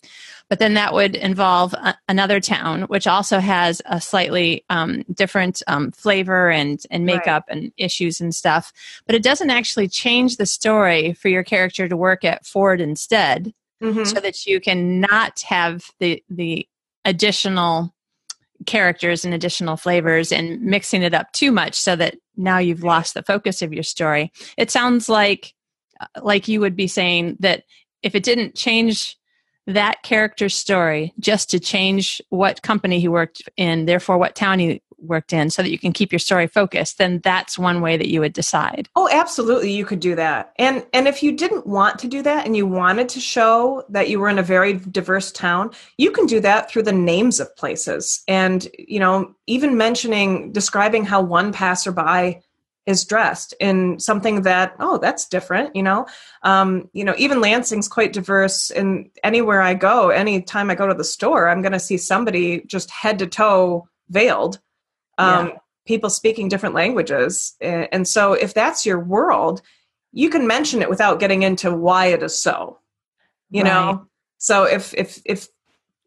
but then that would involve a, another town, which also has a slightly um, different um, flavor and and Right. makeup and issues and stuff. But it doesn't actually change the story for your character to work at Ford instead, Mhm. so that you can not have the the additional characters and additional flavors and mixing it up too much so that now you've lost the focus of your story. It sounds like uh, like you would be saying that if it didn't change that character's story just to change what company he worked in therefore what town he worked in so that you can keep your story focused then that's one way that you would decide Oh, absolutely, you could do that. And and if you didn't want to do that and you wanted to show that you were in a very diverse town, you can do that through the names of places. And you know, even mentioning describing how one passerby is dressed in something that oh that's different you know um, you know even lansing's quite diverse and anywhere i go anytime i go to the store i'm going to see somebody just head to toe veiled um, people speaking different languages and so if that's your world you can mention it without getting into why it is so you Right. know so if if if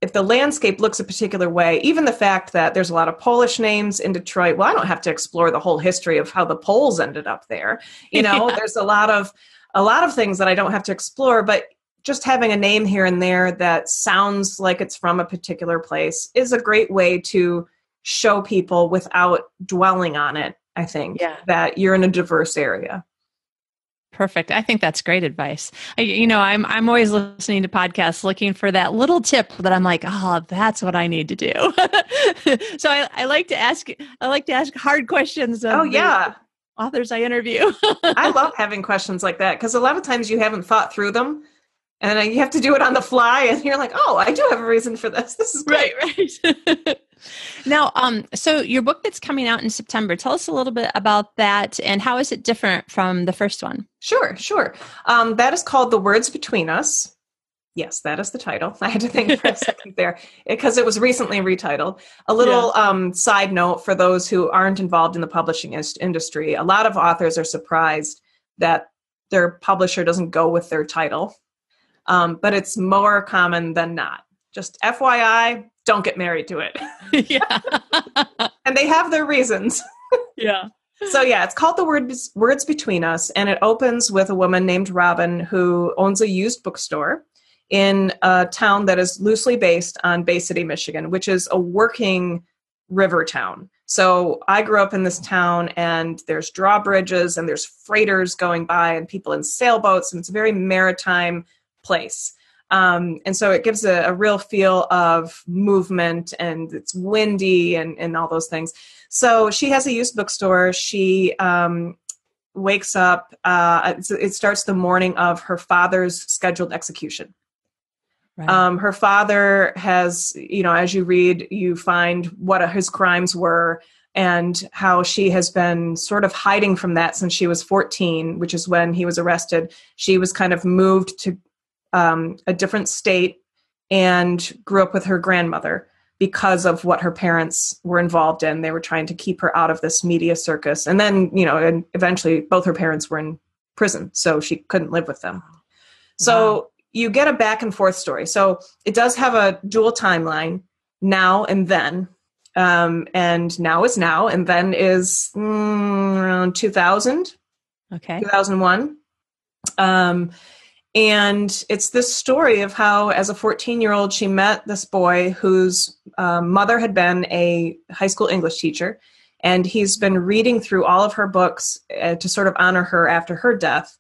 if the landscape looks a particular way even the fact that there's a lot of polish names in detroit well i don't have to explore the whole history of how the poles ended up there you know Yeah. there's a lot of a lot of things that i don't have to explore but just having a name here and there that sounds like it's from a particular place is a great way to show people without dwelling on it i think Yeah. that you're in a diverse area Perfect. I think that's great advice. I, you know, I'm I'm always listening to podcasts looking for that little tip that I'm like, oh, that's what I need to do. so I, I like to ask I like to ask hard questions. Of oh the yeah authors I interview. I love having questions like that because a lot of times you haven't thought through them and you have to do it on the fly and you're like, oh, I do have a reason for this. This is great. right, right. now, um, so your book that's coming out in September. Tell us a little bit about that and how is it different from the first one? Sure, sure. Um, that is called The Words Between Us. Yes, that is the title. I had to think for a second there because it was recently retitled. A little um, side note for those who aren't involved in the publishing is- industry a lot of authors are surprised that their publisher doesn't go with their title, um, but it's more common than not. Just FYI, don't get married to it. yeah. and they have their reasons. yeah. So yeah, it's called The Words Words Between Us, and it opens with a woman named Robin who owns a used bookstore in a town that is loosely based on Bay City, Michigan, which is a working river town. So I grew up in this town, and there's drawbridges, and there's freighters going by, and people in sailboats, and it's a very maritime place. Um, and so it gives a, a, real feel of movement, and it's windy, and, and all those things. So she has a used bookstore. She um, wakes up. Uh, it starts the morning of her father's scheduled execution. Right. Um, her father has, you know, as you read, you find what his crimes were and how she has been sort of hiding from that since she was 14, which is when he was arrested. She was kind of moved to um, a different state and grew up with her grandmother because of what her parents were involved in. They were trying to keep her out of this media circus. And then, you know, and eventually both her parents were in prison, so she couldn't live with them. So you get a back and forth story. So it does have a dual timeline now and then. Um, and now is now, and then is mm, around 2000, okay, 2001. Um, and it's this story of how, as a 14 year old, she met this boy whose um, mother had been a high school English teacher. And he's been reading through all of her books uh, to sort of honor her after her death.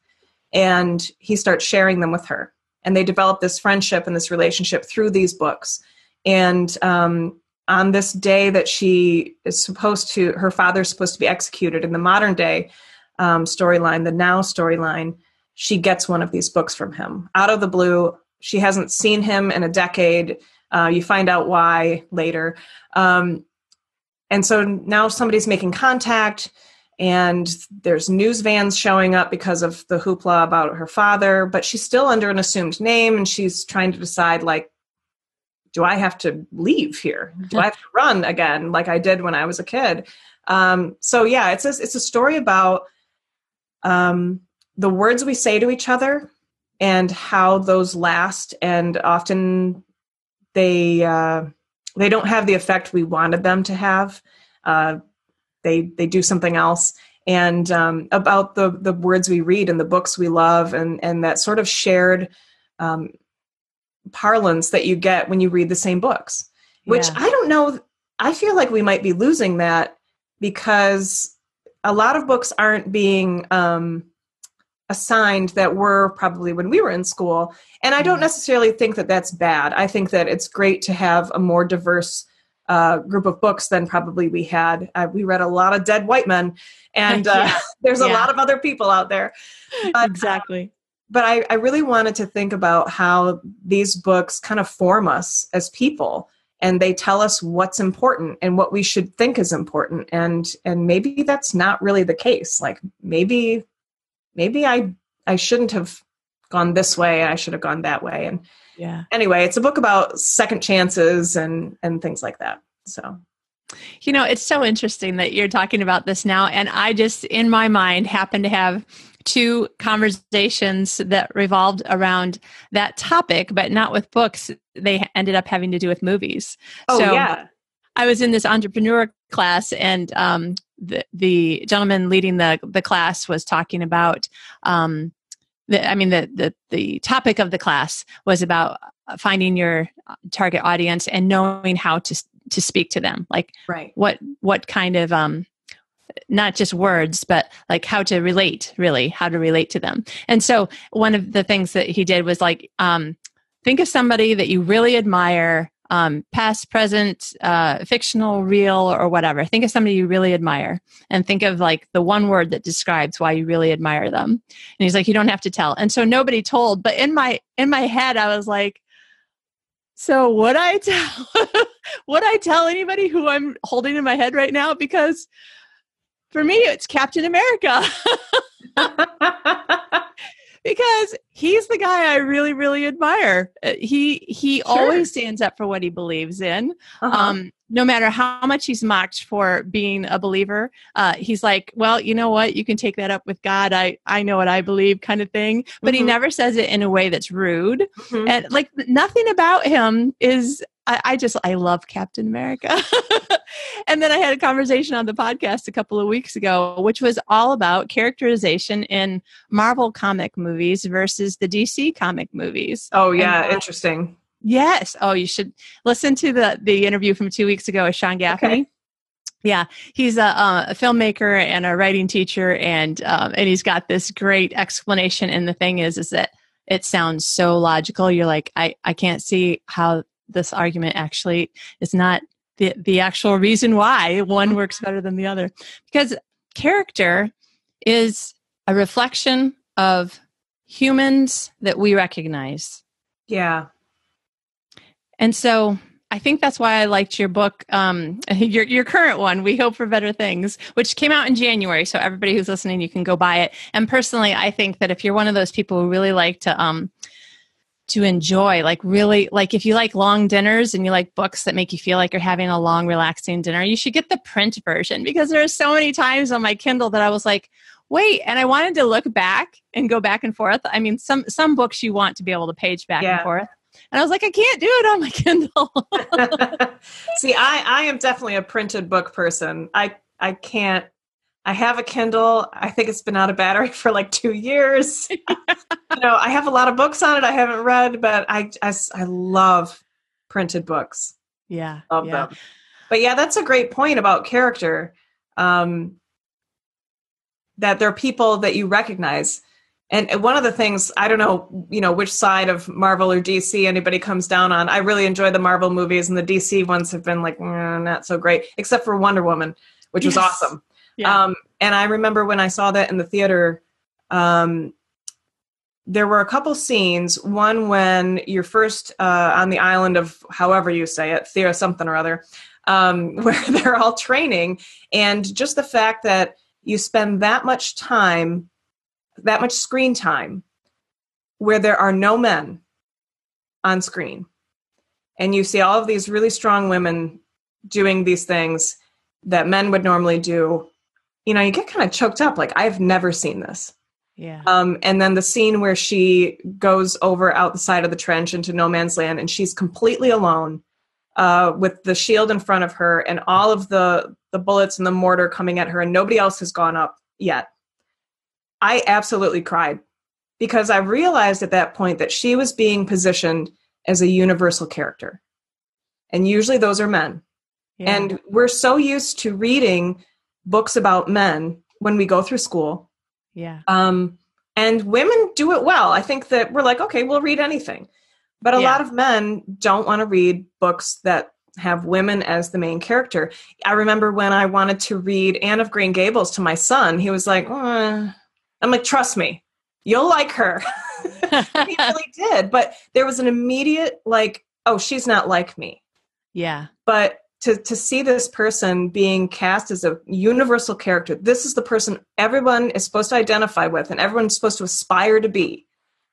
And he starts sharing them with her and they develop this friendship and this relationship through these books and um, on this day that she is supposed to her father's supposed to be executed in the modern day um, storyline the now storyline she gets one of these books from him. Out of the blue she hasn't seen him in a decade. Uh, you find out why later. Um, and so now somebody's making contact and there's news vans showing up because of the hoopla about her father but she's still under an assumed name and she's trying to decide like do i have to leave here? Do i have to run again like i did when i was a kid? Um, so yeah it's a, it's a story about um, the words we say to each other and how those last and often they uh, they don't have the effect we wanted them to have uh, they they do something else and um, about the the words we read and the books we love and and that sort of shared um, parlance that you get when you read the same books which yeah. i don't know i feel like we might be losing that because a lot of books aren't being um, assigned that were probably when we were in school and i don't necessarily think that that's bad i think that it's great to have a more diverse uh, group of books than probably we had. Uh, we read a lot of Dead White Men, and uh, yeah. there's a yeah. lot of other people out there. But, exactly. But I, I really wanted to think about how these books kind of form us as people and they tell us what's important and what we should think is important and and maybe that's not really the case like maybe maybe i i shouldn't have gone this way i should have gone that way. And yeah. anyway it's a book about second chances and and things like that. So. You know it's so interesting that you're talking about this now and i just in my mind happen to have two conversations that revolved around that topic but not with books. They ended up having to do with movies. Oh so yeah i was in this entrepreneur class and um, the, the gentleman leading the the class was talking about um, the, I mean, the, the, the topic of the class was about finding your target audience and knowing how to, to speak to them. Like right. what, what kind of, um, not just words, but like how to relate, really, how to relate to them. And so one of the things that he did was like, um, think of somebody that you really admire um, past, present, uh, fictional, real, or whatever. Think of somebody you really admire and think of like the one word that describes why you really admire them. And he's like, you don't have to tell. And so nobody told, but in my in my head, I was like, so would I tell would I tell anybody who I'm holding in my head right now? Because for me, it's Captain America. because he's the guy I really, really admire. Uh, he he sure. always stands up for what he believes in. Uh-huh. Um, no matter how much he's mocked for being a believer, uh, he's like, well, you know what? You can take that up with God. I, I know what I believe kind of thing. But mm-hmm. he never says it in a way that's rude. Mm-hmm. And like nothing about him is, I, I just, I love Captain America. and then I had a conversation on the podcast a couple of weeks ago, which was all about characterization in Marvel comic movies versus the DC comic movies. Oh, yeah. And, interesting Yes. Oh, you should listen to the the interview from two weeks ago with Sean Gaffney. Okay. Yeah, he's a, a, filmmaker and a writing teacher, and um, and he's got this great explanation. And the thing is, is that it sounds so logical. You're like, I I can't see how this argument actually is not the the actual reason why one works better than the other, because character is a reflection of humans that we recognize. Yeah. And so I think that's why I liked your book, um, your your current one, "We Hope for Better Things," which came out in January. So everybody who's listening, you can go buy it. And personally, I think that if you're one of those people who really like to um, to enjoy, like really, like if you like long dinners and you like books that make you feel like you're having a long, relaxing dinner, you should get the print version because there are so many times on my Kindle that I was like, wait and i wanted to look back and go back and forth i mean some some books you want to be able to page back yeah. and forth and I was like, I can't do it on my Kindle. See, I, I am definitely a printed book person. I, I can't, I have a Kindle. I think it's been out of battery for like two years. you know, I have a lot of books on it I haven't read, but I, I, I love printed books. Yeah. Love yeah. them. But yeah, that's a great point about character. Um, that there are people that you recognize and one of the things I don't know, you know, which side of Marvel or DC anybody comes down on. I really enjoy the Marvel movies, and the DC ones have been like mm, not so great, except for Wonder Woman, which yes. was awesome. Yeah. Um, and I remember when I saw that in the theater, um, there were a couple scenes. One when you're first uh, on the island of however you say it, Thea something or other, um, where they're all training, and just the fact that you spend that much time that much screen time where there are no men on screen. And you see all of these really strong women doing these things that men would normally do. You know you get kind of choked up like i've never seen this. Yeah. Um, and then the scene where she goes over out the side of the trench into no man's land and she's completely alone uh, with the shield in front of her and all of the the bullets and the mortar coming at her and nobody else has gone up yet I absolutely cried because I realized at that point that she was being positioned as a universal character. And usually those are men. Yeah. And we're so used to reading books about men when we go through school. Yeah. Um, and women do it well. I think that we're like, okay, we'll read anything. But a yeah. lot of men don't want to read books that have women as the main character. I remember when I wanted to read Anne of Green Gables to my son, he was like, I'm like, trust me, you'll like her. he really did. But there was an immediate, like, oh, she's not like me. Yeah. But to, to see this person being cast as a universal character, this is the person everyone is supposed to identify with and everyone's supposed to aspire to be.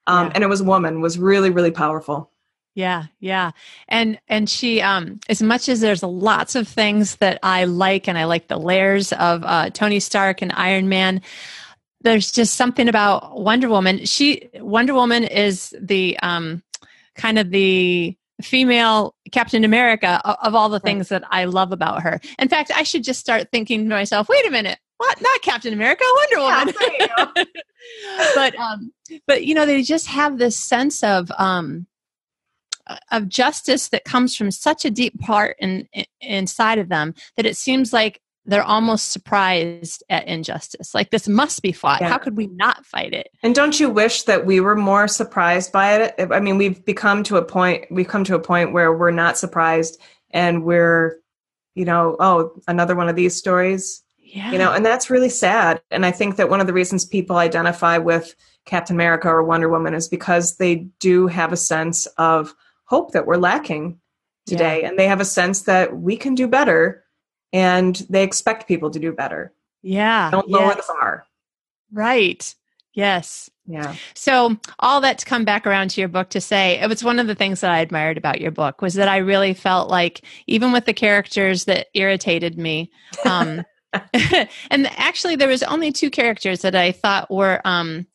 Um, yeah. And it was a woman, was really, really powerful. Yeah, yeah. And and she um as much as there's lots of things that I like and I like the layers of uh Tony Stark and Iron Man, there's just something about Wonder Woman. She Wonder Woman is the um, kind of the female Captain America of, of all the things right. that I love about her. In fact, I should just start thinking to myself, wait a minute, what? Not Captain America, Wonder Woman. Yeah, but um, but you know, they just have this sense of um, of justice that comes from such a deep part in, in, inside of them that it seems like they're almost surprised at injustice. Like this must be fought. Yeah. How could we not fight it? And don't you wish that we were more surprised by it? I mean, we've become to a point. We've come to a point where we're not surprised, and we're, you know, oh, another one of these stories. Yeah. You know, and that's really sad. And I think that one of the reasons people identify with Captain America or Wonder Woman is because they do have a sense of hope that we're lacking today, yeah. and they have a sense that we can do better and they expect people to do better. Yeah. Don't lower yes. the bar. Right. Yes. Yeah. So all that to come back around to your book to say it was one of the things that I admired about your book was that I really felt like even with the characters that irritated me, um, and actually there was only two characters that I thought were um,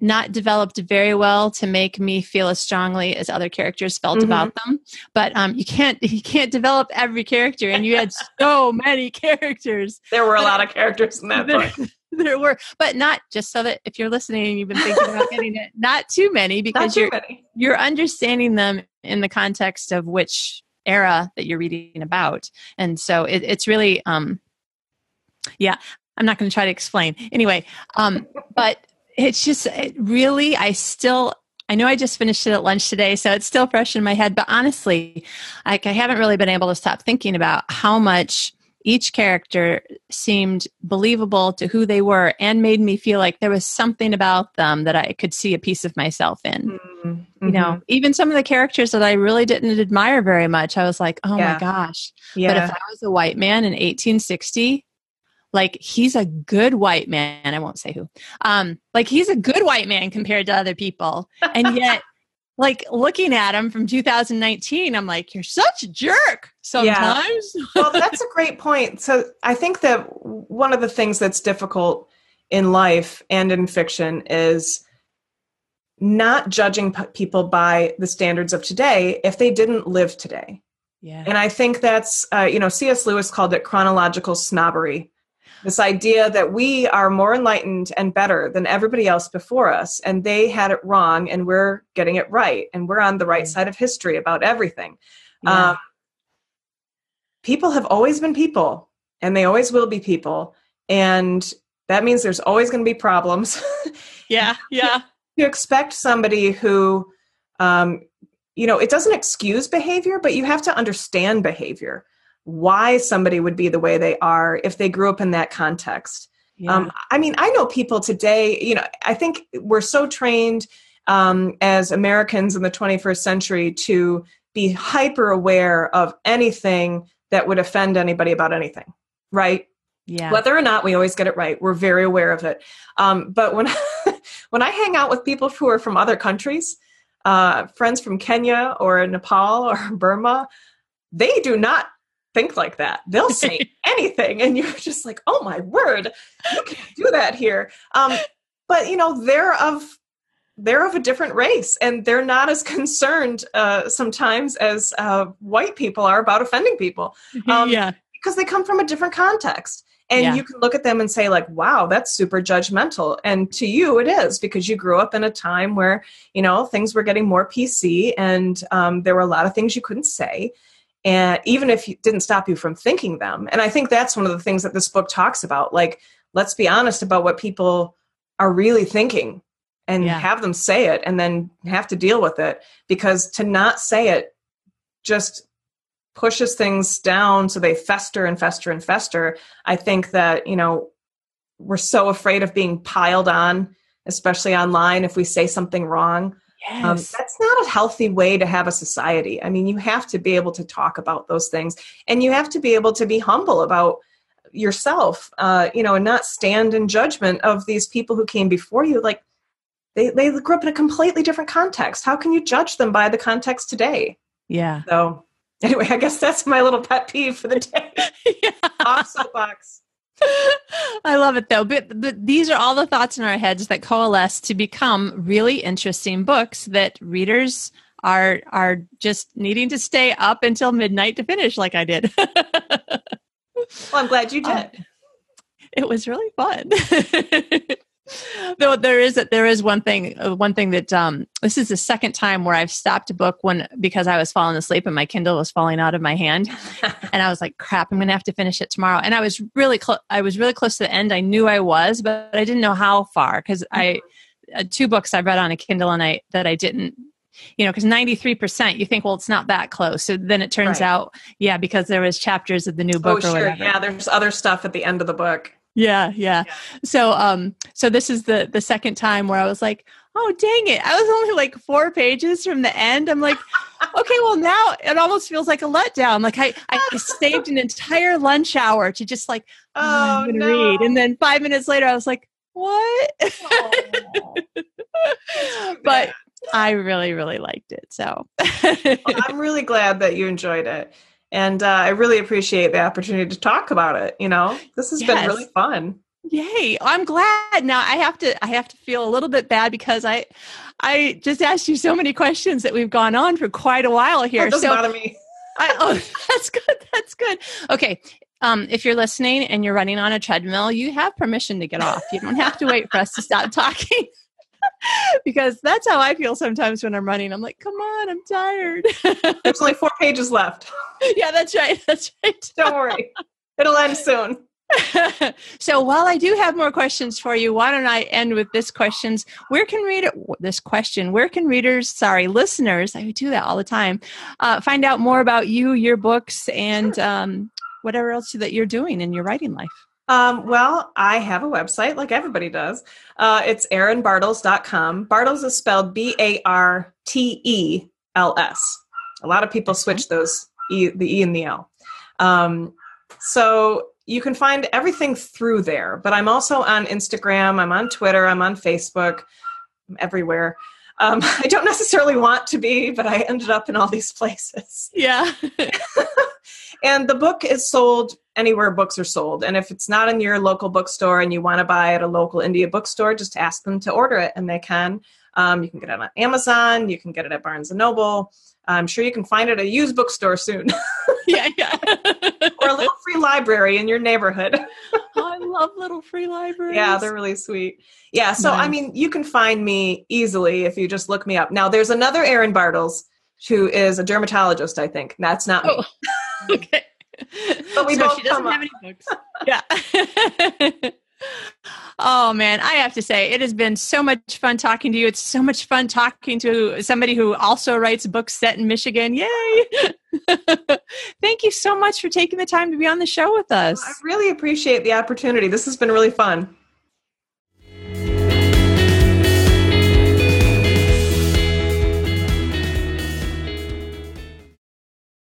not developed very well to make me feel as strongly as other characters felt mm-hmm. about them. But um, you can't you can't develop every character, and you had so many characters. There were a lot of characters in that book. there were, but not just so that if you're listening and you've been thinking about getting it, not too many because too you're many. you're understanding them in the context of which era that you're reading about, and so it, it's really, um, yeah. I'm not going to try to explain anyway, um, but it's just it really. I still I know I just finished it at lunch today, so it's still fresh in my head. But honestly, like I haven't really been able to stop thinking about how much each character seemed believable to who they were and made me feel like there was something about them that I could see a piece of myself in. Mm-hmm. You know, mm-hmm. even some of the characters that I really didn't admire very much, I was like, oh yeah. my gosh. Yeah. But if I was a white man in 1860, like he's a good white man. I won't say who. Um, like he's a good white man compared to other people. And yet like looking at him from 2019, I'm like, you're such a jerk sometimes. Yeah. well, that's a great point. So I think that one of the things that's difficult in life and in fiction is not judging p- people by the standards of today if they didn't live today. Yeah. And I think that's, uh, you know, C.S. Lewis called it chronological snobbery this idea that we are more enlightened and better than everybody else before us and they had it wrong and we're getting it right and we're on the right side of history about everything. Yeah. um, people have always been people and they always will be people and that means there's always going to be problems. Yeah yeah. You expect somebody who um, you know it doesn't excuse behavior but you have to understand behavior why somebody would be the way they are if they grew up in that context. Yeah. Um, I mean, I know people today, you know, I think we're so trained um, as Americans in the 21st century to be hyper aware of anything that would offend anybody about anything, right? Yeah. Whether or not we always get it right, we're very aware of it. Um, but when when I hang out with people who are from other countries, uh, friends from Kenya or Nepal or Burma, they do not think like that. They'll say anything, and you're just like, oh my word, you can't do that here. Um, but you know, they're of they're of a different race, and they're not as concerned uh, sometimes as uh, white people are about offending people. Um, yeah, because they come from a different context. And yeah. you can look at them and say, like, wow, that's super judgmental. And to you, it is because you grew up in a time where, you know, things were getting more PC and um, there were a lot of things you couldn't say and even if it didn't stop you from thinking them and i think that's one of the things that this book talks about like let's be honest about what people are really thinking and yeah. have them say it and then have to deal with it because to not say it just pushes things down so they fester and fester and fester i think that you know we're so afraid of being piled on especially online if we say something wrong yes. Um, that's not a healthy way to have a society. I mean, you have to be able to talk about those things and you have to be able to be humble about yourself, uh, you know, and not stand in judgment of these people who came before you. Like, they, they grew up in a completely different context. How can you judge them by the context today? Yeah. So, anyway, I guess that's my little pet peeve for the day. yeah. Off soapbox. I love it though. But, but these are all the thoughts in our heads that coalesce to become really interesting books that readers are are just needing to stay up until midnight to finish like I did. well, I'm glad you did. Um, it was really fun. Though there is there is one thing uh, one thing that um, this is the second time where I've stopped a book when because I was falling asleep and my Kindle was falling out of my hand, and I was like, "Crap, I'm going to have to finish it tomorrow." And I was really close. I was really close to the end. I knew I was, but I didn't know how far because mm-hmm. I uh, two books I read on a Kindle and I that I didn't you know because 93% you think well it's not that close so then it turns right. out yeah because there was chapters of the new book oh, sure. whatever yeah there's other stuff at the end of the book yeah, yeah. So um so this is the the second time where I was like, "Oh, dang it. I was only like 4 pages from the end." I'm like, "Okay, well now it almost feels like a letdown. Like I I saved an entire lunch hour to just like, oh, I'm no. read." And then 5 minutes later I was like, what? but I really, really liked it. So well, I'm really glad that you enjoyed it. And uh, I really appreciate the opportunity to talk about it. You know, this has yes. been really fun. Yay. I'm glad. Now I have to I have to feel a little bit bad because I I just asked you so many questions that we've gone on for quite a while here. That doesn't so, bother me. I, oh, that's good. That's good. Okay. Um, if you're listening and you're running on a treadmill, you have permission to get off. You don't have to wait for us to stop talking. because that's how I feel sometimes when I'm running. I'm like, come on, I'm tired. There's only four pages left. Yeah, that's right. That's right. Don't worry. It'll end soon. so while I do have more questions for you, why don't I end with this questions? Where can read this question? Where can readers, sorry, listeners, I do that all the time, uh, find out more about you, your books, and um, whatever else that you're doing in your writing life? Um, well, I have a website like everybody does. Uh, it's erinbartels.com. Bartels is spelled B A R T E L S. A lot of people switch those e, the E and the L. Um, so you can find everything through there. But I'm also on Instagram, I'm on Twitter, I'm on Facebook, I'm everywhere. Um, I don't necessarily want to be, but I ended up in all these places. Yeah. and the book is sold anywhere books are sold. And if it's not in your local bookstore and you want to buy at a local indie bookstore, just ask them to order it, and they can. Um, you can get it on Amazon. You can get it at Barnes and Noble. I'm sure you can find it at a used bookstore soon. yeah, yeah. or a little free library in your neighborhood. oh, I love little free libraries. Yeah, they're really sweet. Yeah, so nice. I mean, you can find me easily if you just look me up. Now, there's another Erin Bartels who is a dermatologist, I think. That's not me. Oh, okay. but we so both she doesn't have any books. yeah. Oh man, I have to say it has been so much fun talking to you. It's so much fun talking to somebody who also writes books set in Michigan. Yay! Thank you so much for taking the time to be on the show with us. I really appreciate the opportunity. This has been really fun.